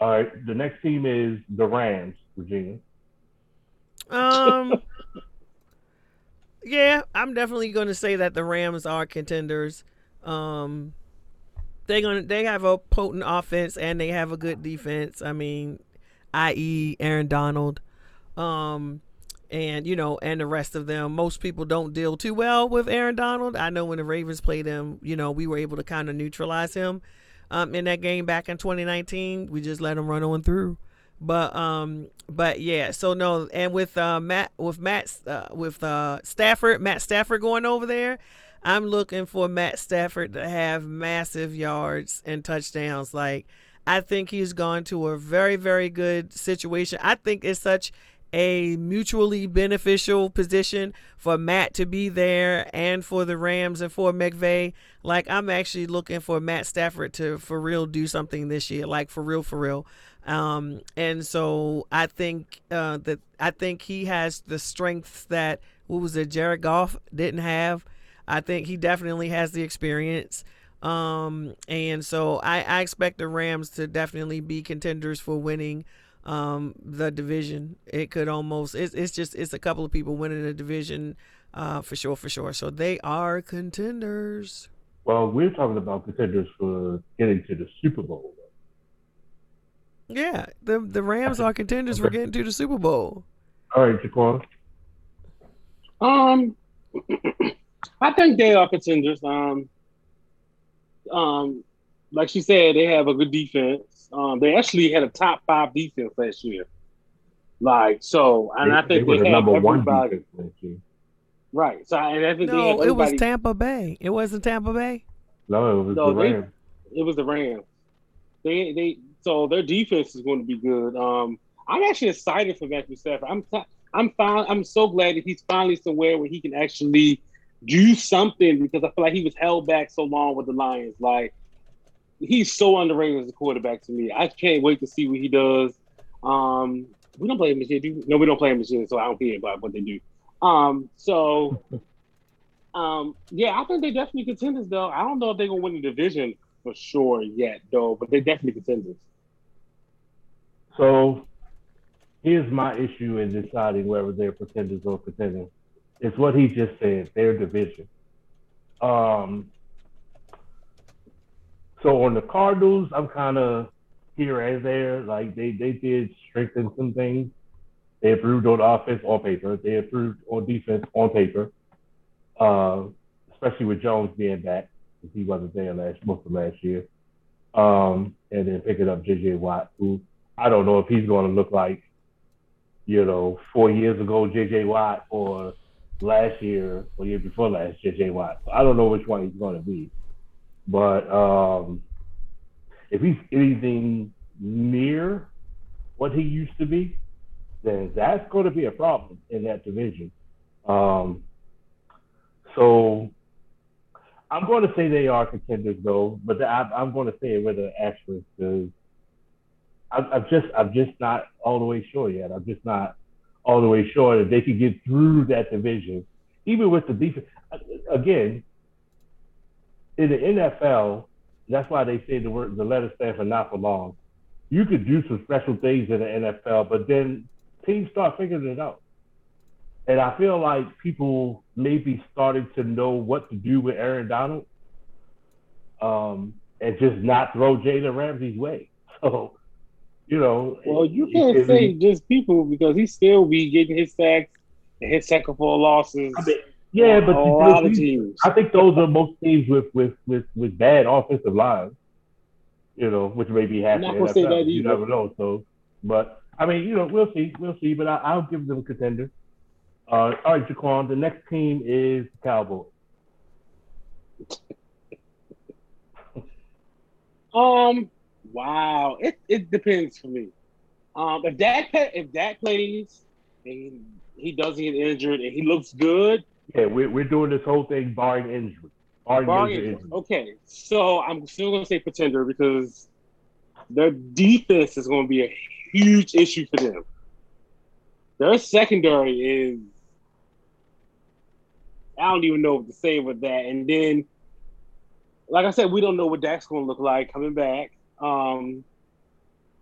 S1: All right, the next team is the Rams, Virginia.
S3: Um, <laughs> yeah, I'm definitely going to say that the Rams are contenders. Um, they're gonna they have a potent offense and they have a good defense. I mean, i.e., Aaron Donald. Um, and you know, and the rest of them. Most people don't deal too well with Aaron Donald. I know when the Ravens played him, you know, we were able to kind of neutralize him um, in that game back in 2019. We just let him run on through. But um, but yeah, so no, and with uh, Matt, with Matt, uh, with uh, Stafford, Matt Stafford going over there, I'm looking for Matt Stafford to have massive yards and touchdowns. Like I think he's gone to a very very good situation. I think it's such a mutually beneficial position for Matt to be there and for the Rams and for McVay. Like I'm actually looking for Matt Stafford to for real do something this year, like for real, for real. Um, and so I think uh, that I think he has the strengths that what was it, Jared Goff didn't have. I think he definitely has the experience. Um, and so I, I expect the Rams to definitely be contenders for winning um, the division. It could almost it's, it's just it's a couple of people winning the division uh, for sure, for sure. So they are contenders.
S1: Well, we're talking about contenders for getting to the Super Bowl.
S3: Yeah, the the Rams are contenders for getting to the Super Bowl.
S1: All right, Jaquan.
S2: Um, <clears throat> I think they are contenders. Um, um, like she said, they have a good defense. Um, they actually had a top five defense last year. Like so, and
S1: they,
S2: I think
S1: they,
S2: they,
S1: they
S2: have
S1: number
S2: everybody.
S1: one last year.
S2: Right. So and I think
S3: no,
S2: it
S3: was Tampa Bay. It wasn't Tampa Bay.
S1: No, it was
S2: no,
S1: the
S2: they,
S1: Rams.
S2: It was the Rams. They they so their defense is going to be good. Um, I'm actually excited for Matthew Stafford. I'm I'm fine. I'm so glad that he's finally somewhere where he can actually do something because I feel like he was held back so long with the Lions. Like he's so underrated as a quarterback to me. I can't wait to see what he does. Um, we don't play him this year. No, we don't play him this year, so I don't care about what they do. Um, so, <laughs> um, yeah, I think they definitely contenders though. I don't know if they're gonna win the division for sure yet though, but they're definitely contenders.
S1: So, here's my issue in deciding whether they're pretenders or contenders. It's what he just said. Their division. Um, so on the Cardinals, I'm kind of here and there. Like they they did strengthen some things. They improved on offense on paper. They improved on defense on paper. Uh, especially with Jones being back, because he wasn't there last most of last year. Um, and then picking up JJ Watt, who I don't know if he's going to look like, you know, four years ago JJ Watt or last year or year before last JJ Watt. So I don't know which one he's going to be. But um, if he's anything near what he used to be, then that's going to be a problem in that division. Um, so I'm going to say they are contenders, though, but I, am going to say it with an asterisk because I'm just I'm just not all the way sure yet. I'm just not all the way sure that they could get through that division, even with the defense. Again, in the NFL, that's why they say the word the letter stands for not for long. You could do some special things in the NFL, but then teams start figuring it out. And I feel like people maybe started to know what to do with Aaron Donald, um, and just not throw Jalen Ramsey's way. <laughs> So, you know,
S2: Well, you can't say just people because he still be getting his sacks and his second for losses.
S1: I mean, yeah, but
S2: a
S1: you-
S2: lot of teams.
S1: I think those are most teams with with with with bad offensive lines. You know, which may be
S2: I'm
S1: happening.
S2: not gonna say that
S1: You never know. So, but I mean, you know, we'll see, we'll see. But I, I'll give them a contender. Uh, all right, Jaquan. The next team is the Cowboys.
S2: Um, wow. It it depends for me. Um, if Dak if Dak plays and he doesn't get injured and he looks good,
S1: Yeah, we're we're doing this whole thing barring injury, barring,
S2: barring injury,
S1: injury.
S2: okay. So I'm still gonna say pretender because their defense is gonna be a huge issue for them. Their secondary is I don't even know what to say with that. And then, like I said, we don't know what Dak's going to look like coming back. Um,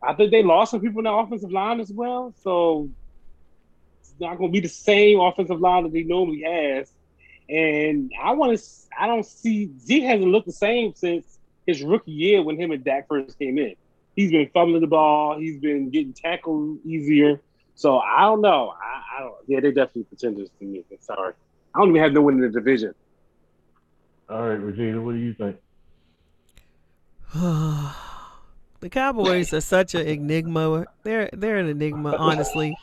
S2: I think they lost some people in the offensive line as well, so it's not going to be the same offensive line that they normally has. And I want to, I don't see Zeke hasn't looked the same since his rookie year when him and Dak first came in. He's been fumbling the ball. He's been getting tackled easier. So I don't know. I, I don't. Yeah, they're definitely pretenders to me. Sorry, I don't even have no win in the division.
S1: All right, Regina, what do you think? <sighs> <sighs> <sighs>
S3: the Cowboys are such an enigma. They're they're an enigma, honestly.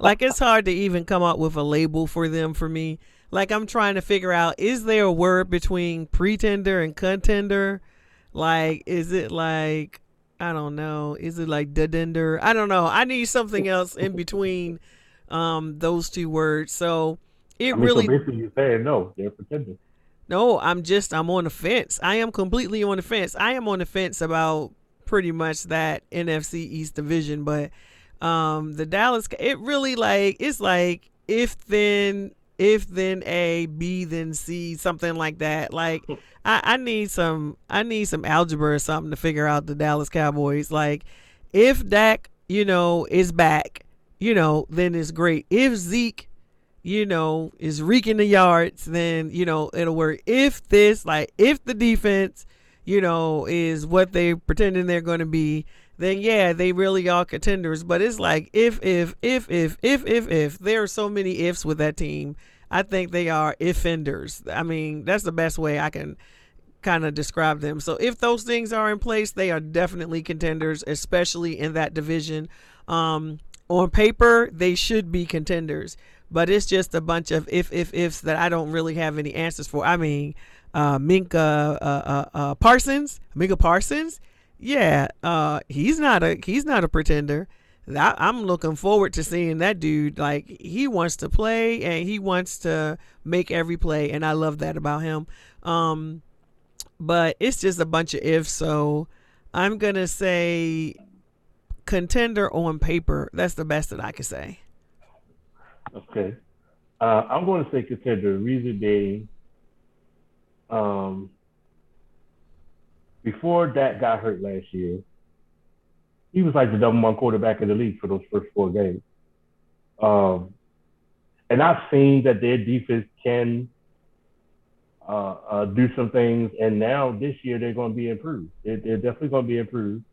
S3: like it's hard to even come up with a label for them for me. Like I'm trying to figure out is there a word between pretender and contender? Like is it like I don't know. Is it like dedender? I don't know. I need something else in between um those two words. So it
S1: I mean,
S3: really
S1: so basically you're saying no, they're pretenders.
S3: no, I'm just I'm on the fence. I am completely on the fence. I am on the fence about pretty much that NFC East division, but um the Dallas it really like it's like if then if then A, B then C, something like that. Like <laughs> I, I need some I need some algebra or something to figure out the Dallas Cowboys. Like if Dak, you know, is back, you know, then it's great. If Zeke you know, is reeking the yards, then, you know, it'll work. If this, like, if the defense, you know, is what they pretending they're going to be, then yeah, they really are contenders. But it's like, if, if, if, if, if, if, if, there are so many ifs with that team. I think they are offenders. I mean, that's the best way I can kind of describe them. So if those things are in place, they are definitely contenders, especially in that division. Um, on paper, they should be contenders, but it's just a bunch of if if ifs that I don't really have any answers for. I mean, uh, Micah uh, uh, uh, Parsons, Micah Parsons, yeah, uh, he's not a he's not a pretender. I, I'm looking forward to seeing that dude. Like he wants to play and he wants to make every play, and I love that about him. Um, but it's just a bunch of ifs. So I'm gonna say contender on paper. That's the best that I can say.
S1: Okay. I'm going to say contender. Reason being, um, before Dak got hurt last year, he was like the number one quarterback in the league for those first four games. Um, and I've seen that their defense can uh, uh, do some things, and now this year they're going to be improved. They're, they're definitely going to be improved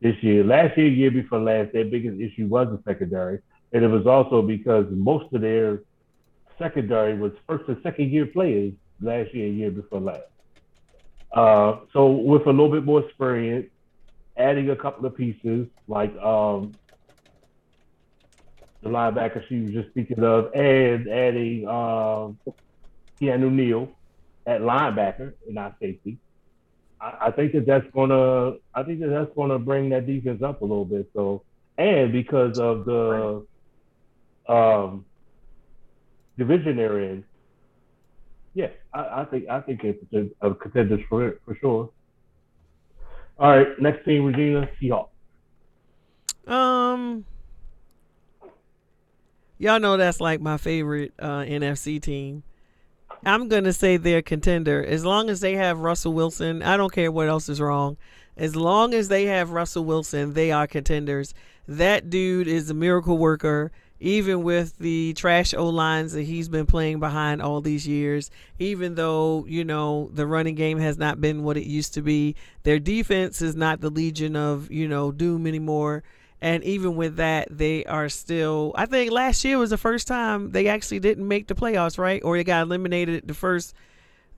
S1: this year. Last year, year before last, their biggest issue was the secondary, and it was also because most of their secondary was first and second year players last year year before last. Uh, so with a little bit more experience, adding a couple of pieces like um, the linebacker she was just speaking of, and adding um, Keanu Neal at linebacker and not safety. I, I think that that's gonna. I think that that's gonna bring that defense up a little bit. So, and because of the um, division they're in, yeah, I, I think I think it's a, a contenders for for sure. All right, next team, Regina Seahawks.
S3: Um, y'all know that's like my favorite uh, NFC team. I'm gonna say they're contender as long as they have Russell Wilson. I don't care what else is wrong. As long as they have Russell Wilson, they are contenders. That dude is a miracle worker even with the trash O lines that he's been playing behind all these years, even though, you know, the running game has not been what it used to be, their defense is not the Legion of, you know, Doom anymore. And even with that, they are still. I think last year was the first time they actually didn't make the playoffs, right? Or they got eliminated the first,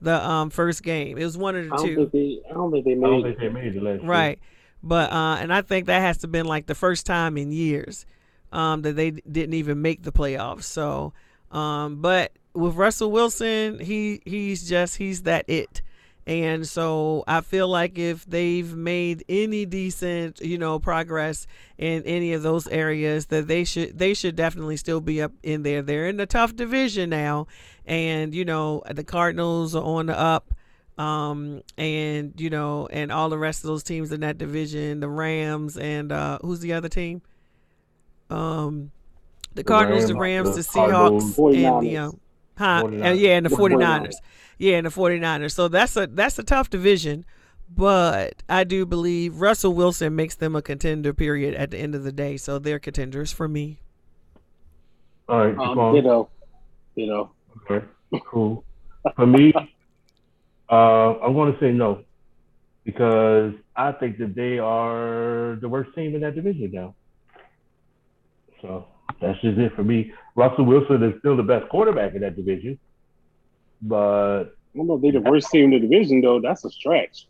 S3: the um first game. It was one of the
S2: I don't
S3: two.
S2: think they. I don't think they
S1: I don't think
S2: it.
S1: they made it last year.
S3: Right. But uh and I think that has to been like the first time in years um that they didn't even make the playoffs. So um but with Russell Wilson, he he's just he's that it. And so I feel like if they've made any decent, you know, progress in any of those areas that they should they should definitely still be up in there. They're in a tough division now and you know, the Cardinals are on the up um, and you know, and all the rest of those teams in that division, the Rams and uh, who's the other team? Um, the,
S1: The
S3: Cardinals, the
S1: Rams,
S3: Rams, the,
S1: the
S3: Seahawks,
S2: Cardinals.
S3: and the
S2: 49ers.
S3: um, huh, and yeah, and the
S2: The
S3: 49ers.
S2: 49ers.
S3: Yeah, and the 49ers. So that's a that's a tough division, but I do believe Russell Wilson makes them a contender. Period. At the end of the day, so they're contenders for me.
S1: All right,
S2: Um,
S1: know,
S2: you know,
S1: Okay, cool. For me, <laughs> uh, I'm going to say no because I think that they are the worst team in that division now. So that's just it for me. Russell Wilson is still the best quarterback in that division, but
S2: I don't know if they're the worst team in the division though. That's a stretch.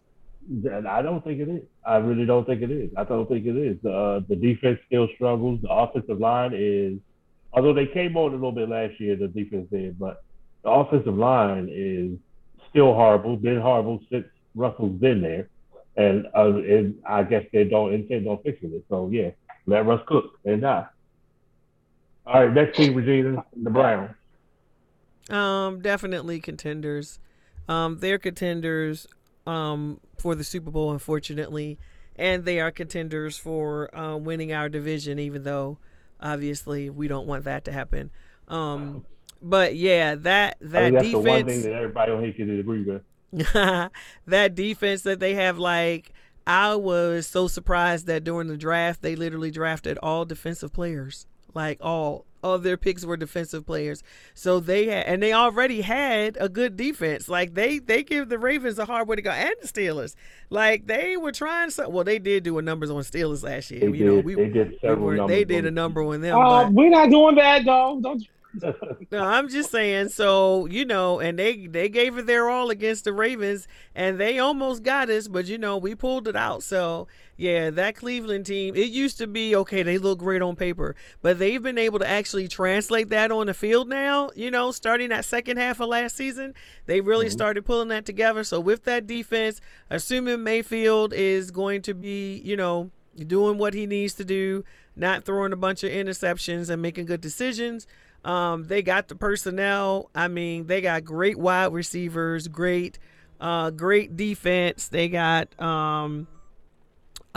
S1: I don't think it is. I really don't think it is. I don't think it is. Uh, the defense still struggles. The offensive line is, although they came on a little bit last year, the defense did, but the offensive line is still horrible. Been horrible since Russell's been there, and uh, and I guess they don't intend on fixing it. So yeah, let Russ cook and die. All right, next team, Regina, the Browns.
S3: Um, definitely contenders. Um, they're contenders um for the Super Bowl, unfortunately, and they are contenders for uh, winning our division, even though obviously we don't want that to happen. Um, but yeah, that
S1: I
S3: that
S1: think that's the one thing that everybody on here can agree with. <laughs>
S3: that defense that they have, like I was so surprised that during the draft they literally drafted all defensive players, like all of their picks were defensive players. So they had, and they already had a good defense. Like they they give the Ravens a hard way to go, and the Steelers. Like they were trying so. Well, they did do a numbers on Steelers last year.
S1: They
S3: you know, we,
S1: they did
S3: we
S1: several
S3: were,
S1: numbers.
S3: they did a number on them.
S2: Uh,
S3: but,
S2: we're not doing bad though. Don't. <laughs>
S3: no, I'm just saying. So you know, and they they gave it their all against the Ravens, and they almost got us, but you know we pulled it out. So yeah, that Cleveland team. It used to be okay. They look great on paper, but they've been able to actually translate that on the field now. You know, starting that second half of last season, they really
S1: Mhm.
S3: started pulling that together. So with that defense, assuming Mayfield is going to be, you know, doing what he needs to do, not throwing a bunch of interceptions and making good decisions. Um, they got the personnel. I mean, they got great wide receivers, great, uh, great defense. They got, um,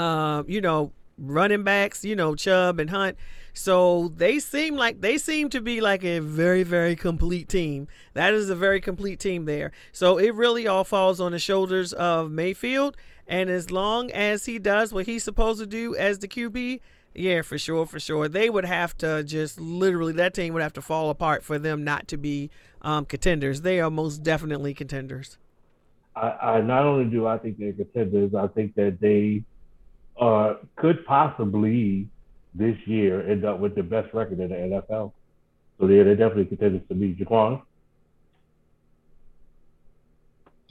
S3: uh, you know, running backs. You know, Chubb and Hunt. So they seem like they seem to be like a very, very complete team. That is a very complete team there. So it really all falls on the shoulders of Mayfield. And as long as he does what he's supposed to do as the QB, yeah, for sure, for sure. They would have to just literally that team would have to fall apart for them not to be um, contenders. They are most definitely contenders.
S1: I, I not only do I think they're contenders, I think that they uh, could possibly this year end up with the best record in the NFL. So they're, they're definitely contenders to me. Jaquan?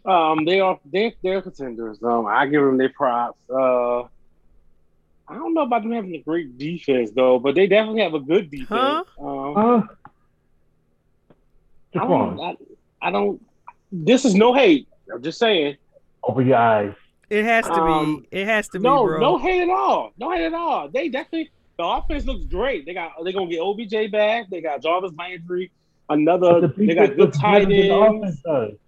S2: Um, they are they they're contenders. Um, I give them their props. Uh, I don't know about them having a great defense though, but they definitely have a good defense.
S3: Huh?
S2: Um,
S1: Uh,
S2: I don't, I, I don't. This is no hate. I'm just saying.
S1: open your eyes.
S3: It has to
S2: Um,
S3: be. It has to be,
S2: No,
S3: bro.
S2: no hate at all. No hate at all. They definitely the offense looks great. They got they're gonna get OBJ back. They got Jarvis Landry. Another.
S1: The
S2: They got good tight
S1: better than the
S2: ends.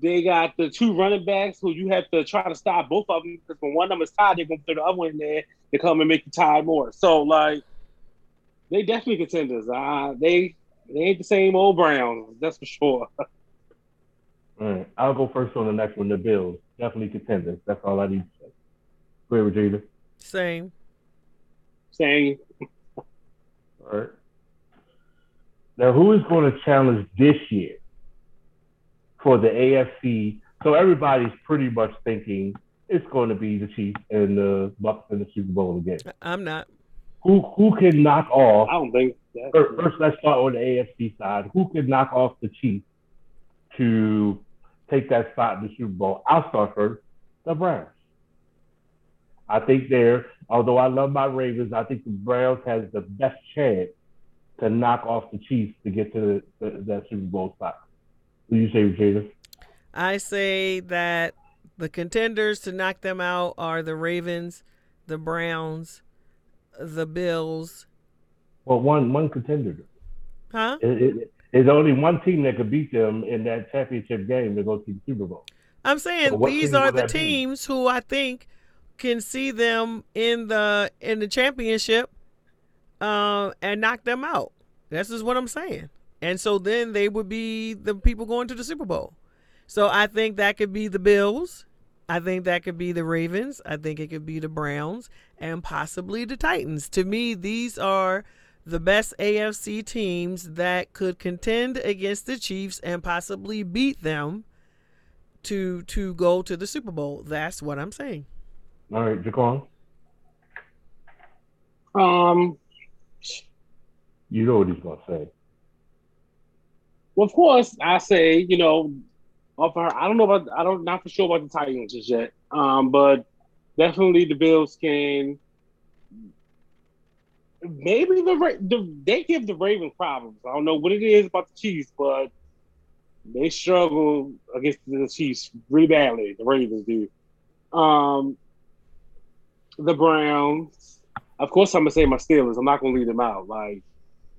S2: They got the two running backs who you have to try to stop both of them because when one of them is tied, they're gonna throw the other one in there to come and make you tied more. So like, they definitely contenders. Uh, they they ain't the same old Browns, that's for sure. <laughs>
S1: All right, I'll go first on the next one. The Bills definitely contenders. That's all I need to say. Go ahead, Regina.
S3: Same.
S2: Same.
S1: All right. Now, who is going to challenge this year for the AFC? So everybody's pretty much thinking it's going to be the Chiefs and the Bucs in the Super Bowl again.
S3: I'm not.
S1: Who who can knock off?
S2: I don't think that.
S1: First, first, let's start on the AFC side. Who can knock off the Chiefs to take that spot in the Super Bowl? I'll start first. The Browns. I think they're, although I love my Ravens, I think the Browns has the best chance to knock off the Chiefs to get to the, the, that Super Bowl spot. What do you say, Jada?
S3: I say that the contenders to knock them out are the Ravens, the Browns, the Bills.
S1: Well, one one contender.
S3: Huh?
S1: It, it, there's only one team that could beat them in that championship game to go to the Super Bowl.
S3: I'm saying
S1: So
S3: these are the
S1: that be?
S3: teams who I think can see them in the in the championship uh, and knock them out. This is what I'm saying. And so then they would be the people going to the Super Bowl. So I think that could be the Bills. I think that could be the Ravens. I think it could be the Browns and possibly the Titans. To me, these are the best AFC teams that could contend against the Chiefs and possibly beat them to to go to the Super Bowl. That's what I'm saying.
S1: All right, Jaquan,
S2: Um.
S1: you know what he's going to say.
S2: Well, of course, I say you know, off her. I don't know about. I don't not for sure about the Titans just yet. Um, but definitely the Bills can. Maybe the, the they give the Ravens problems. I don't know what it is about the Chiefs, but they struggle against the Chiefs really badly. The Ravens do. Um, the Browns. Of course, I'm gonna say my Steelers. I'm not gonna leave them out. Like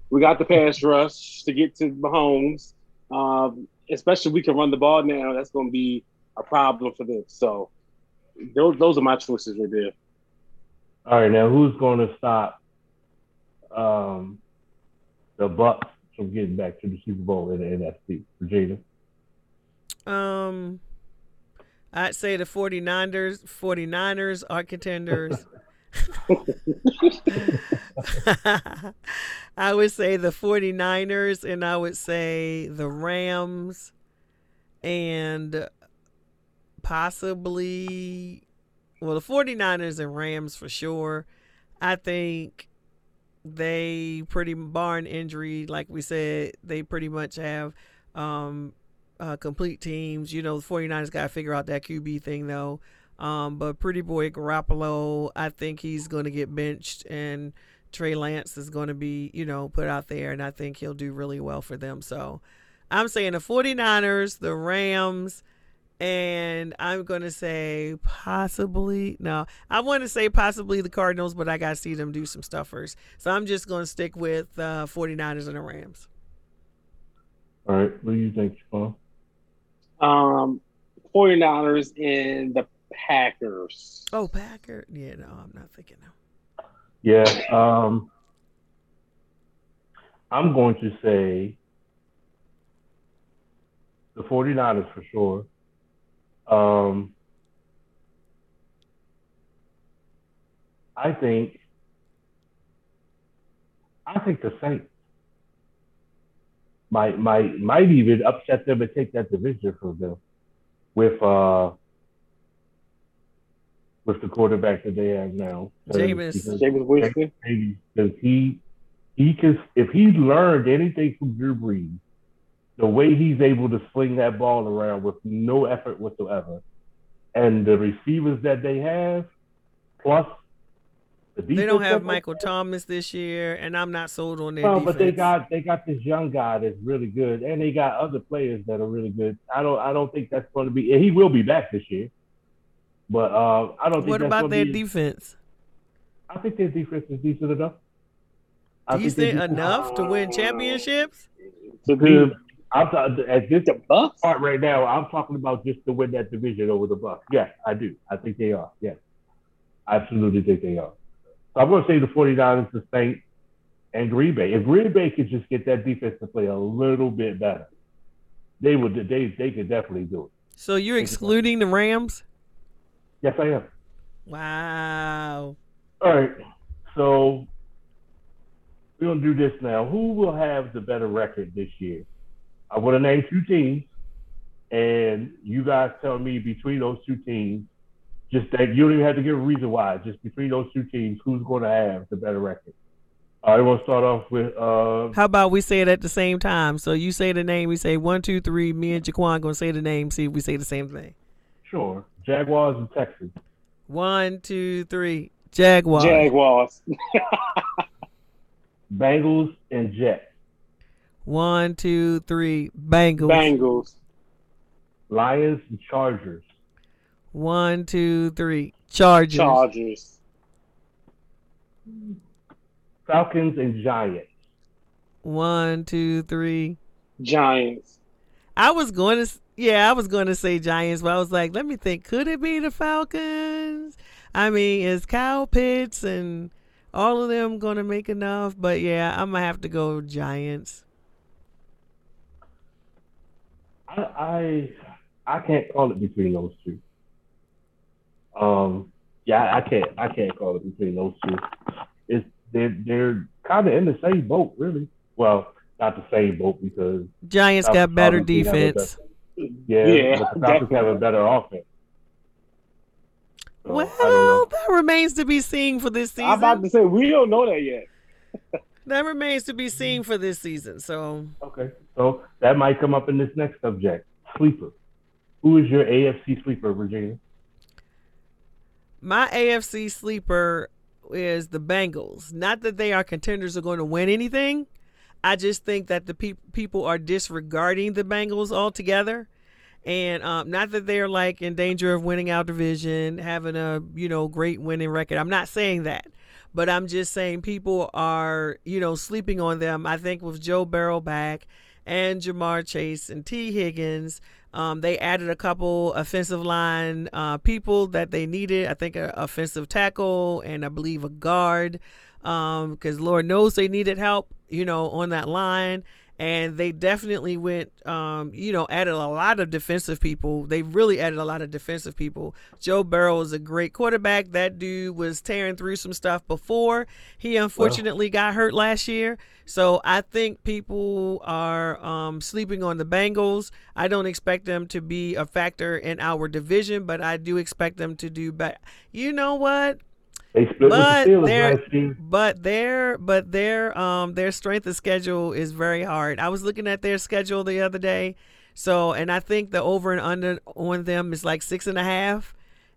S2: we got the pass rush to get to Mahomes. Um, especially we can run the ball now. That's gonna be a problem for them. So those those are my choices right there.
S1: All right, now who's going to stop um, the Bucs from getting back to the Super Bowl in the NFC? Regina.
S3: Um I'd say the 49ers 49ers are contenders. <laughs> <laughs> I would say the 49ers and I would say the Rams and possibly well the 49ers and Rams for sure. I think they pretty barring injury like we said they pretty much have um uh, complete teams. You know, the 49ers got to figure out that QB thing, though. Um, but pretty boy Garoppolo, I think he's going to get benched, and Trey Lance is going to be, you know, put out there, and I think he'll do really well for them. So I'm saying the 49ers, the Rams, and I'm going to say possibly, no, I want to say possibly the Cardinals, but I got to see them do some stuff first. So I'm just going to stick with uh, 49ers and the Rams.
S1: All right, what do you think, Paul?
S2: Um, 49ers and the Packers.
S3: Oh, Packer. Yeah, no, I'm not thinking no.
S1: Yeah, um, I'm going to say the 49ers for sure. Um, I think I think the Saints might might might even upset them and take that division from them with uh with the quarterback that they have now.
S3: Jameis.
S1: Because-
S2: Jameis Winston.
S1: maybe because he he can if he learned anything from Drew Brees, the way he's able to sling that ball around with no effort whatsoever, and the receivers that they have, plus the defense
S3: They don't have
S1: they
S3: Michael Thomas this year, and I'm not sold on their
S1: No,
S3: defense.
S1: but they got they got this young guy that's really good, and they got other players that are really good. I don't I don't think that's going to be. And he will be back this year, but uh, I don't think.
S3: what
S1: that's
S3: about their
S1: be,
S3: defense?
S1: I think their defense is decent enough. I think
S3: Decent
S1: they're
S3: enough to win championships?
S2: To
S1: Good. I'm t- uh, at this
S2: the Bucs.
S1: part right now. I'm talking about just to win that division over the Bucs. Yes, I do. I think they are. Yes, I absolutely think they are. So I'm going to say the 49ers, the Saints, and Green Bay. If Green Bay could just get that defense to play a little bit better, they would they they could definitely do it.
S3: So you're
S1: Think about it.
S3: excluding the Rams?
S1: Yes, I am.
S3: Wow.
S1: All right. So we're gonna do this now. Who will have the better record this year? I want to name two teams, and you guys tell me between those two teams. Just that you don't even have to give a reason why. Just between those two teams, who's going to have the better record? I we're gonna start off with uh,
S3: How about we say it at the same time? So you say the name, we say one, two, three. Me and Jaquan gonna say the name. See if we say the same thing.
S1: sure Jaguars and Texans.
S3: One, two, three. Jaguars.
S2: Jaguars. <laughs>
S1: Bengals and Jets,
S3: One, two, three. Bengals.
S2: Bengals.
S1: Lions and Chargers,
S3: One, two, three. Chargers.
S2: Chargers.
S1: Falcons and Giants.
S3: One, two, three.
S2: Giants.
S3: I was going to, yeah, I was going to say Giants, but I was like, let me think. Could it be the Falcons? I mean, is Kyle Pitts and all of them going to make enough? But yeah, I'm gonna have to go Giants.
S1: I, I I can't call it between those two. Um, yeah, I can't I can't call it between those two. It's they're they're kind of in the same boat, really. Well, not the same boat because
S3: Giants
S1: Falcons
S3: got better
S1: obviously have
S3: defense.
S1: yeah,
S2: Yeah,
S1: but the Falcons have a better offense. So, I don't know.
S3: Well, that remains to be seen for this season.
S2: I'm about to say we don't know that yet.
S3: That remains to be seen for this season. So
S1: Okay, so that might come up in this next subject. Sleeper. Who is your AFC sleeper, Virginia?
S3: my AFC sleeper is the Bengals. Not that they are contenders are going to win anything. I just think that the peop people are disregarding the Bengals altogether. And um, not that they're like in danger of winning our division, having a you know great winning record. I'm not saying that, but I'm just saying people are you know sleeping on them. I think with Joe Burrow back and Ja'Marr Chase and Tee Higgins, um, they added a couple offensive line uh, people that they needed. I think an offensive tackle and I believe a guard, because Lord knows they needed help, you know, on that line. And they definitely went, um, you know, added a lot of defensive people. They really added a lot of defensive people. Joe Burrow is a great quarterback. That dude was tearing through some stuff before. He unfortunately got hurt last year. So I think people are um, sleeping on the Bengals. I don't expect them to be a factor in our division, but I do expect them to do better. You know what?
S1: They split
S3: But
S1: with the Steelers.
S3: But their but their um their strength of schedule is very hard. I was looking at their schedule the other day, so and I think the over and under on them is like six and a half,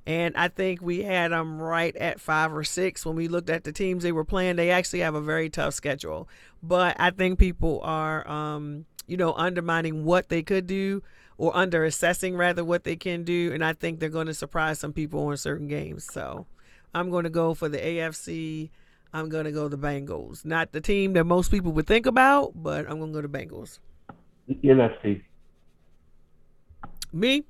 S3: and I think we had them right at five or six when we looked at the teams they were playing. They actually have a very tough schedule, but I think people are um you know undermining what they could do or under assessing rather what they can do, and I think they're going to surprise some people on certain games. So. I'm going to go for the AFC. I'm going to go the Bengals. Not the team that most people would think about, but I'm going to go the Bengals.
S1: NFC.
S3: Me?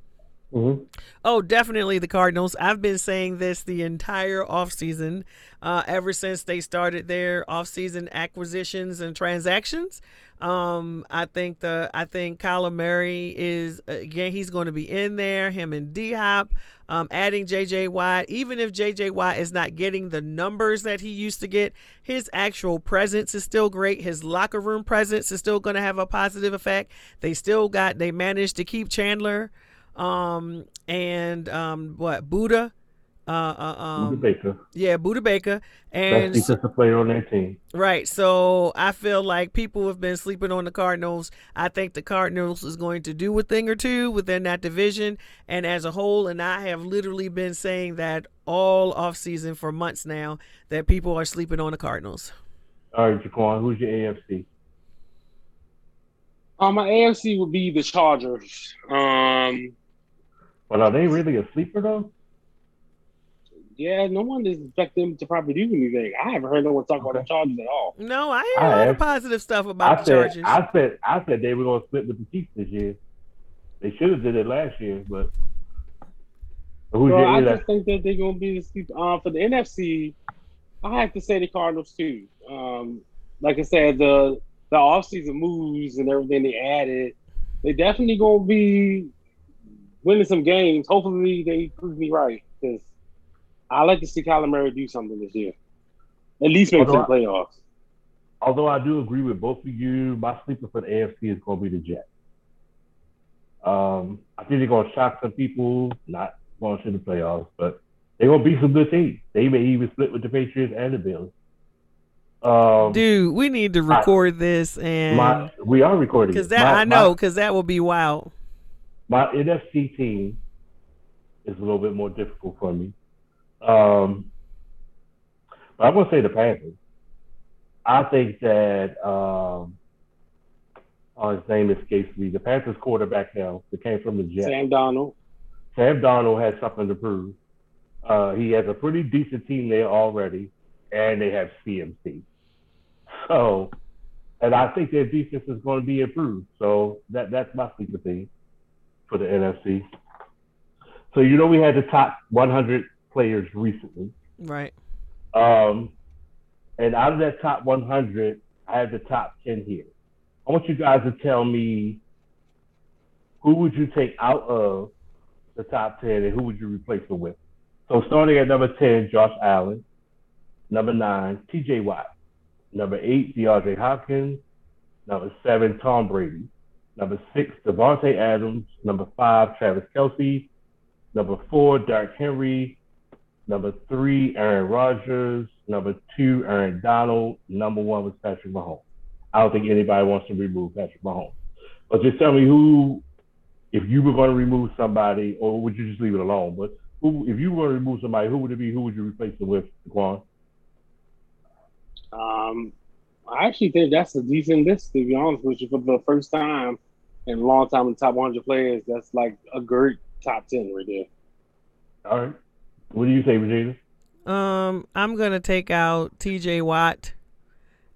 S1: Mm-hmm.
S3: Oh, definitely the Cardinals. I've been saying this the entire offseason, uh, ever since they started their offseason acquisitions and transactions. Um, I think the I think Kyler Murray is again he's going to be in there. Him and D Hop, um, adding J.J. Watt. Even if J.J. Watt is not getting the numbers that he used to get, his actual presence is still great. His locker room presence is still going to have a positive effect. They still got they managed to keep Chandler um and um what Budda uh, uh um
S1: Budda Baker.
S3: yeah Budda Baker
S1: Best
S3: and
S1: defensive player on their team.
S3: right so I feel like people have been sleeping on the Cardinals I think the Cardinals is going to do a thing or two within that division and as a whole and I have literally been saying that all off season for months now that people are sleeping on the Cardinals
S1: All right, Jaquan, who's your AFC?
S2: Um, my AFC would be the Chargers. Um,
S1: But are they really a sleeper though?
S2: yeah, no one is expecting them to probably do anything. I haven't heard no one talk about the Chargers at all.
S3: no I hear
S1: I
S3: a lot of
S1: have.
S3: positive stuff
S1: I
S3: about the
S1: said
S3: Chargers
S1: I said I said they were gonna split with the Chiefs this year. They should have did it last year, but but who's
S2: Well,
S1: your
S2: I just think that they're gonna be the sleep. Uh, for the NFC, I have to say the Cardinals too. Um, like I said, the the offseason moves and everything they added they definitely gonna be winning some games. Hopefully, they prove me right because I like to see Kyler Murray do something this year. At least make
S1: Although
S2: some
S1: I-
S2: playoffs.
S1: Although I do agree with both of you, my sleeper for the AFC is going to be the Jets. Um, I think they're going to shock some people, not going to the playoffs, but they're going to beat some good teams. They may even split with the Patriots and the Bills. Um,
S3: Dude, we need to record this and
S1: my, we are recording
S3: because that
S1: My-
S3: I know because that will be wild.
S1: My NFC team is a little bit more difficult for me. Um, but I'm gonna say the Panthers. I think that um, oh, his name escapes me. The Panthers quarterback now that came from the Jets.
S2: Sam Darnold.
S1: Sam Darnold has something to prove. Uh, he has a pretty decent team there already, and they have CMC. So, and I think their defense is going to be improved. So that that's my sleeper team for the NFC. So you know we had the top 100 players recently,
S3: Right.
S1: um, and out of that top 100, I have the top 10 here. I want you guys to tell me who would you take out of the top 10 and who would you replace them with? So starting at number 10, Josh Allen. Number 9, TJ Watt. Number 8, DeAndre Hopkins. Number 7, Tom Brady. Number 6, Davante Adams. Number 5, Travis Kelce. Number 4, Derrick Henry. Number 3, Aaron Rodgers. Number 2, Aaron Donald. Number 1 was Patrick Mahomes. I don't think anybody wants to remove Patrick Mahomes. But just tell me who, if you were going to remove somebody, or would you just leave it alone? But who, if you were to remove somebody, who would it be? Who would you replace them with, Quan?
S2: Um, I actually think that's a decent list to be honest with you. For the first time in a long time in the top 100 players, that's like a great top 10 right there.
S1: All right. What do you say, Regina?
S3: Um, I'm gonna take out T.J. Watt.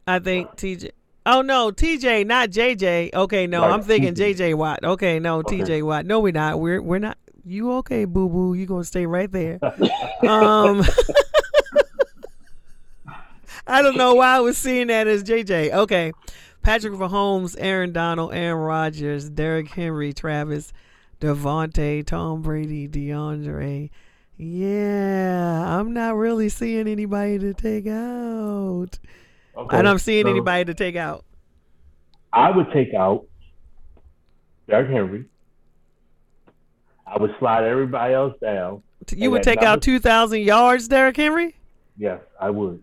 S3: I think T.J. Oh no, T.J. not J.J. Okay, no,
S1: Right,
S3: I'm thinking
S1: T.J..
S3: J.J. Watt. Okay, no,
S1: Okay.
S3: T.J. Watt. No, we're not. We're we're not. You okay, boo boo? You gonna stay right there? <laughs> um. <laughs> I don't know why I was seeing that as JJ. Okay. Patrick Mahomes, Aaron Donald, Aaron Rodgers, Derrick Henry, Travis, Davante, Tom Brady, DeAndre. Yeah, I'm not really seeing anybody to take out.
S1: Okay.
S3: And I'm seeing
S1: so
S3: anybody to take out.
S1: I would take out Derrick Henry. I would slide everybody else down.
S3: You would take out 2,000 yards, Derrick Henry?
S1: Yes, I would.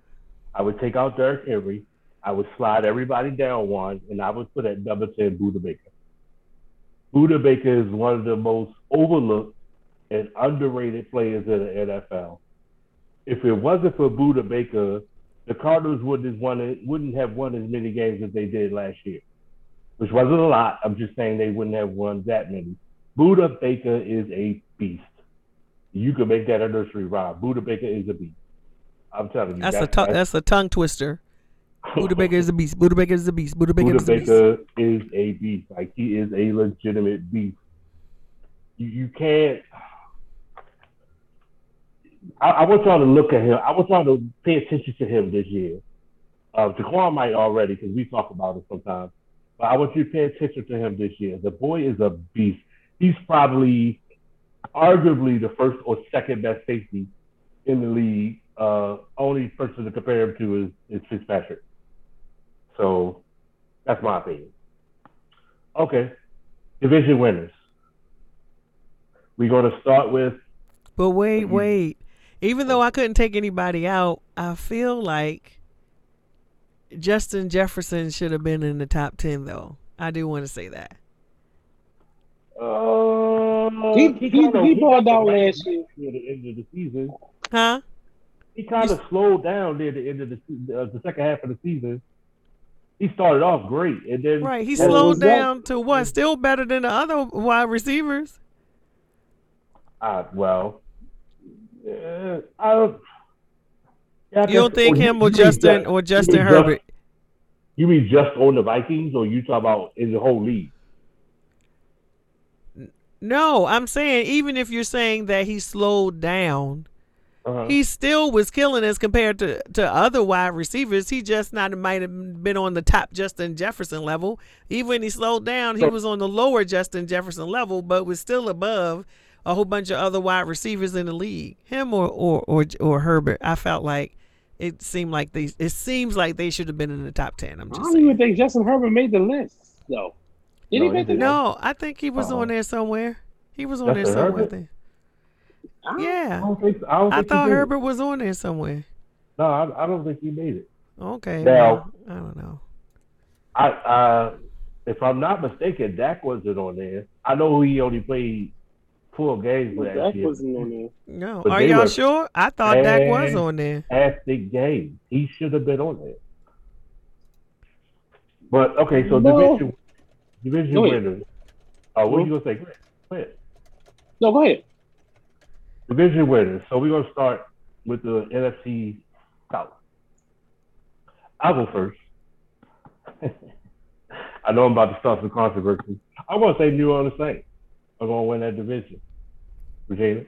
S1: I would take out Derrick Henry. I would slide everybody down one, and I would put at number 10 Budda Baker. Budda Baker is one of the most overlooked and underrated players in the NFL. If it wasn't for Budda Baker, the Cardinals wouldn't have won, wouldn't have won as many games as they did last year, which wasn't a lot. I'm just saying they wouldn't have won that many. Budda Baker is a beast. You could make that a nursery rhyme. Budda Baker is a beast. I'm telling you.
S3: That's a tongue, that's a tongue twister. Budda Baker is a beast. Budda Baker is a beast. Budda Baker
S1: Budda
S3: is a beast.
S1: Baker is a beast. Like he is a legitimate beast. You, you can't. I, I want y'all to look at him. I want y'all to pay attention to him this year. Uh, Jaquan might already because we talk about it sometimes. But I want you to pay attention to him this year. The boy is a beast. He's probably, arguably, the first or second best safety in the league. Uh, only person to compare him to is, is Fitzpatrick. So that's my opinion. Okay. Division winners. We're going to start with
S3: But wait, wait. Even though I couldn't take anybody out, I feel like Justin Jefferson should have been in the top 10, though. I do want to say that.
S1: uh,
S2: He- he-
S1: kinda-
S2: he balled
S1: got
S2: out
S1: the
S2: last year.
S1: Near the end of the season.
S3: Huh?
S1: He kind of slowed down near the end of the, se- uh, the second half of the season. He started off great, and then
S3: Right. He slowed
S2: was that?
S3: down to what? Still better than the other wide receivers.
S1: Uh, well, uh, I don't. Yeah,
S3: You don't think him or Justin
S1: just-
S3: or Justin
S1: just-
S3: Herbert?
S1: You mean just on the Vikings, or you talk about in the whole league?
S3: No, I'm saying even if you're saying that he slowed down,
S1: Uh-huh.
S3: he still was killing as compared to, to other wide receivers. He just not might have been on the top Justin Jefferson level. Even when he slowed down, he
S1: So-
S3: was on the lower Justin Jefferson level, but was still above a whole bunch of other wide receivers in the league. Him or or or, or Herbert. I felt like it seemed like they it seems like they should have been in the top ten. I'm just I
S2: don't
S3: saying.
S2: even think Justin Herbert made the list though. Did
S1: No,
S2: he
S1: he
S2: make the list?
S3: No, I think he was
S1: Uh-uh.
S3: on there somewhere. He was on there
S1: Justin
S3: somewhere. I
S1: Herbert?
S2: I
S3: Yeah.
S1: don't think. I, don't
S3: I
S1: he
S3: thought
S1: did it.
S3: Herbert was on there somewhere.
S1: No, I, I don't think he made it.
S3: Okay.
S1: Now-
S3: well, I don't know.
S1: I, uh, if I'm not mistaken, Dak wasn't on there. I know he only played four games last
S2: Dak
S1: year.
S2: wasn't on there.
S3: No.
S1: But
S3: Are y'all sure? I thought Dak was on there.
S1: Fantastic game. He should have been on there. But okay, so
S2: No.
S1: division division
S2: Go ahead.
S1: winners. Uh, what are you gonna say? Go ahead. Go ahead.
S2: No, go ahead.
S1: Division winners. So we're gonna start with the NFC South. I'll go first. <laughs> I know I'm about to start some controversy. I'm gonna say New Orleans Saints are gonna win that division. Regina.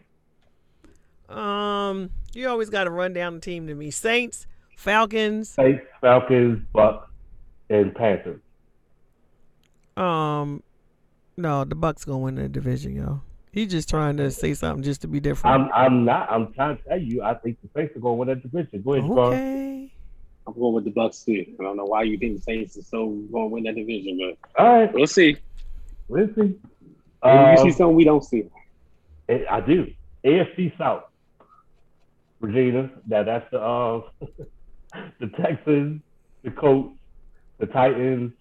S3: Um, you always got to run down the team to me. Saints, Falcons.
S1: Saints, Falcons, Bucs, and Panthers.
S3: Um, no, the Bucs gonna win the division, yo. He just trying to say something just to be different.
S1: I'm I'm not I'm trying to tell you I think the Saints are gonna win that division. Go ahead, Carl.
S3: okay.
S2: I'm going with the Bucs too. I don't know why you think the Saints are so going to win that division, but
S1: All right,
S2: we'll see.
S1: let's see.
S2: Maybe you see
S1: Um,
S2: something we don't see.
S1: I I do. AFC South. Regina. Now that's the uh, <laughs> the Texans, the Colts, the Titans,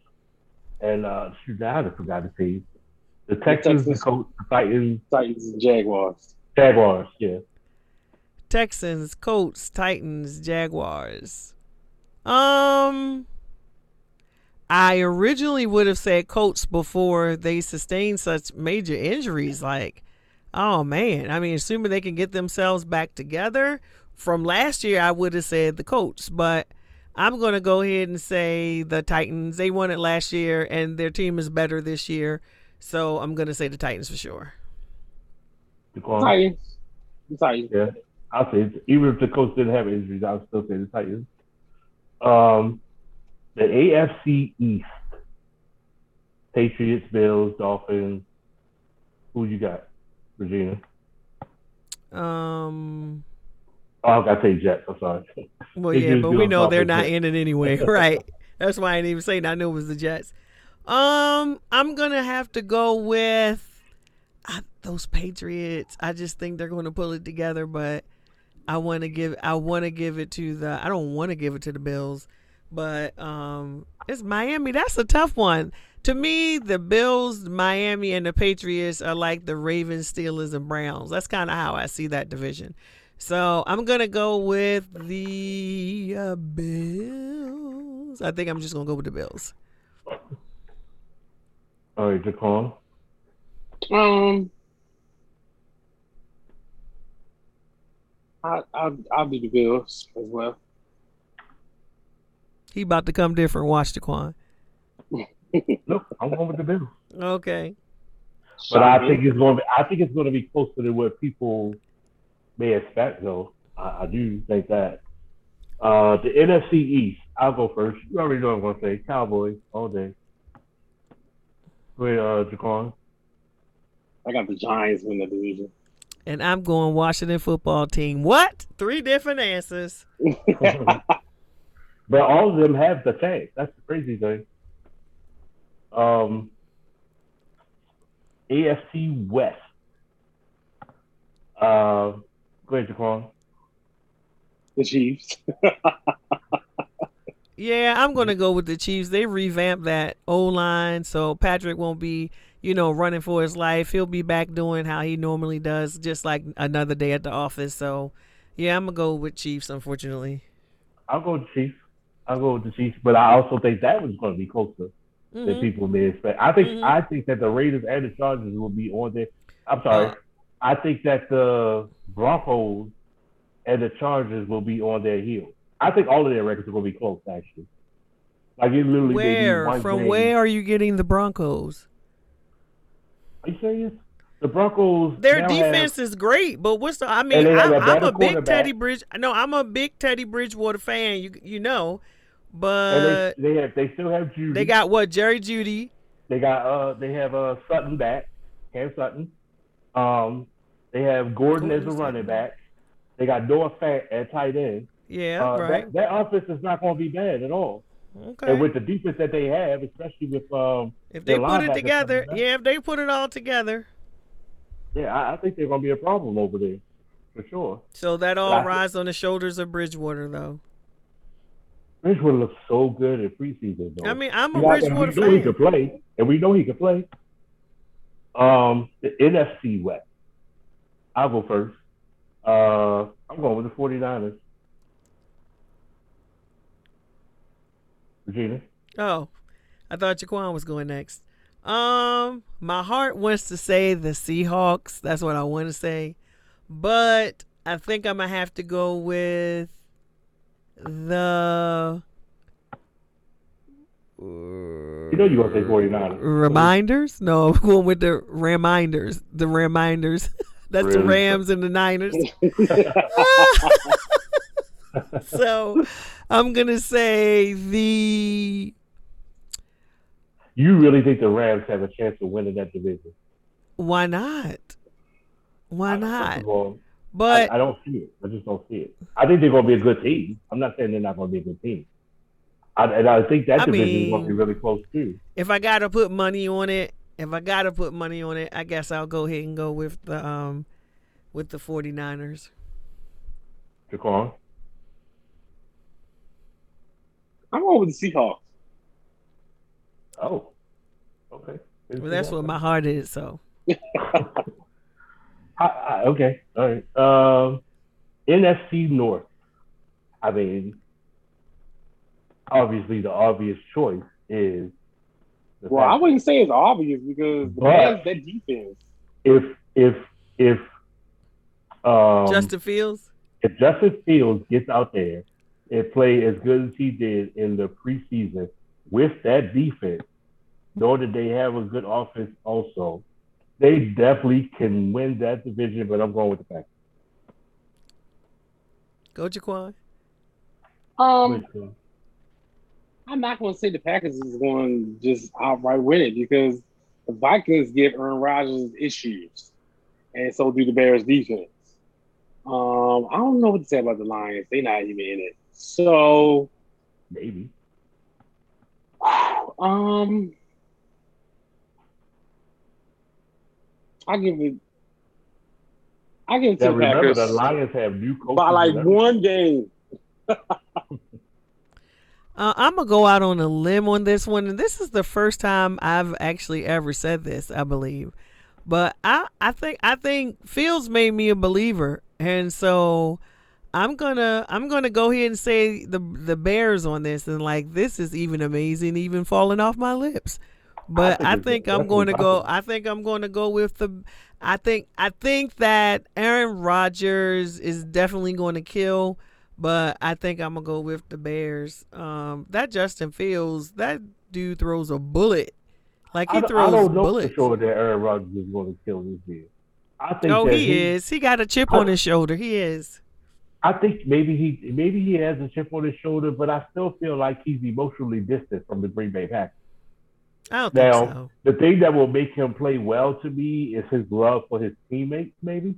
S1: and uh shoot, I haven't forgot the team. The Texans, the
S2: Texans.
S1: Colts, the Titans,
S2: Titans and Jaguars.
S1: Jaguars. Yeah.
S3: Texans, Colts, Titans, Jaguars. Um, I originally would have said Colts before they sustained such major injuries. Like, oh man, I mean, assuming they can get themselves back together from last year, I would have said the Colts, but I'm going to go ahead and say the Titans. They won it last year, and their team is better this year. So I'm going to say the Titans for sure.
S1: Jaquan?
S2: Titans. The Titans.
S1: Yeah, I'll say it. even if the coach didn't have injuries, I'll still say the Titans. Um, the AFC East: Patriots, Bills, Dolphins. Who you got, Regina?
S3: Um,
S1: Oh, I gotta say Jets. I'm sorry.
S3: Well, yeah, but we know they're not in it anyway, <laughs> right? That's why I didn't even say. it. I knew it was the Jets. Um, I'm gonna have to go with I, those Patriots. I just think they're going to pull it together, but I want to give I want to give it to the. I don't want to give it to the Bills, but um, it's Miami. That's a tough one. To me, the Bills, Miami, and the Patriots are like the Ravens, Steelers, and Browns. That's kind of how I see that division. So I'm gonna go with the uh, Bills. I think I'm just gonna go with the Bills.
S1: All right, Jaquan.
S2: Um, I, I'll, I'll do the Bills as well.
S3: He about to come different. Watch the Quan. <laughs>
S1: Nope, I'm going with the Bills.
S3: Okay.
S1: But I think it's going. To be, I think it's going to be closer to what people may expect, though. I, I do think that. Uh, the NFC East. I'll go first. You already know what I'm going to say. Cowboys all day. Go ahead, uh, Jaquan.
S2: I got the Giants win the division.
S3: And I'm going Washington football team. What? Three different answers. <laughs>
S1: but all of them have the chance. That's the crazy thing. Um, AFC West. Uh, go ahead, Jaquan.
S2: The Chiefs. <laughs>
S3: Yeah, I'm gonna go with the Chiefs. They revamped that O line, so Patrick won't be, you know, running for his life. He'll be back doing how he normally does, just like another day at the office. So, yeah, I'm gonna go with Chiefs. Unfortunately.
S1: I'll go with the Chiefs. I'll go with the Chiefs, but I also think that was going to be closer than
S3: Mhm.
S1: people may expect. I think
S3: Mhm.
S1: I think that the Raiders and the Chargers will be on there. I'm sorry.
S3: Uh,
S1: I think that the Broncos and the Chargers will be on their heels. I think all of their records are going to be close, actually. Like it literally.
S3: Where from
S1: game.
S3: where are you getting the Broncos?
S1: Are you serious? the Broncos.
S3: Their
S1: now have-
S3: defense is great, but what's the? I mean,
S1: And they have
S3: I'm,
S1: a
S3: I'm
S1: better
S3: a big. Teddy Bridge. No, I'm a big Teddy Bridgewater fan. You you know, but
S1: they, they have they still have Jeudy.
S3: they got what Jerry Jeudy.
S1: They got uh they have uh Sutton back, Cam Sutton. Um, they have Gordon as a
S3: Gordon
S1: running back. They got Noah Fant at tight end.
S3: Yeah,
S1: Uh,
S3: right.
S1: that, that offense is not going to be bad at all.
S3: okay.
S1: And with the defense that they have, especially with um,
S3: if they put it together, yeah, if they put it all together,
S1: yeah, I, I think they're going to be a problem over there for sure.
S3: so that all
S1: Right.
S3: rides on the shoulders of Bridgewater, though.
S1: Bridgewater looks so good in preseason. Though.
S3: I mean, I'm a
S1: and
S3: Bridgewater
S1: we know he
S3: fan.
S1: can play, and we know he can play. Um, the NFC West. I'll go first. Uh, I'm going with the 49ers.
S3: Oh, I thought Jaquan was going next. Um, my heart wants to say the Seahawks. That's what I want to say, but I think I'm gonna have to go with the.
S1: You know you're to say 49ers.
S3: Reminders? No, I'm going with the reminders. The reminders. <laughs> That's the Rams and the Niners. <laughs> <laughs> so I'm gonna say the
S1: You really think the Rams have a chance of winning that division?
S3: why not? Why not?
S1: all,
S3: But
S1: I, I don't see it. I just don't see it. I think they're going to be a good team. I'm not saying they're not going to be a good team. I, and I think that
S3: I
S1: division is going to be really close too.
S3: if I gotta put money on it, if I gotta put money on it, I guess I'll go ahead and go with the um with the 49ers.
S1: Jaquan.
S2: I'm going with the Seahawks.
S1: Oh, okay.
S3: Well, that's what my heart is. So <laughs>
S1: I, I, okay, all right. Um, NFC North. I mean, obviously, the obvious choice is.
S2: Well, I wouldn't say it's obvious because the
S1: But-
S2: that defense.
S1: if if if um,
S3: Justin Fields.
S1: if Justin Fields gets out there and play as good as he did in the preseason with that defense, nor did they have a good offense also, they definitely can win that division. But I'm going with the Packers.
S3: Go Jaquan.
S2: Um, I'm not going to say the Packers is going to just outright win it because the Vikings give Aaron Rodgers issues, and so do the Bears defense. Um, I don't know what to say about the Lions. They're not even in it. So,
S1: Maybe. <sighs>
S2: um, I give it. I give it to
S1: Now
S2: the
S1: remember,
S2: Packers
S1: the Lions have new coaches.
S2: by like one game. <laughs>
S3: Uh, I'm gonna go out on a limb on this one, and this is the first time I've actually ever said this, I believe. But I, I think, I think Fields made me a believer, and so I'm gonna, I'm gonna go ahead and say the the Bears on this, and like this is even amazing, even falling off my lips. But
S1: think
S3: I think I'm going to go. I think I'm going to go with the. I think I think that Aaron Rodgers is definitely going to kill, but I think I'm gonna go with the Bears. Um, that Justin Fields, that dude throws a bullet. Like he
S1: I,
S3: throws
S1: I don't know
S3: bullets.
S1: for sure that Aaron Rodgers is going to kill this year. I think
S3: Oh,
S1: that
S3: he is. He got a chip on his shoulder. He is.
S1: I think maybe he maybe he has a chip on his shoulder, but I still feel like he's emotionally distant from the Green Bay Packers.
S3: I don't think
S1: Now,
S3: so.
S1: the thing that will make him play well to me is his love for his teammates, maybe.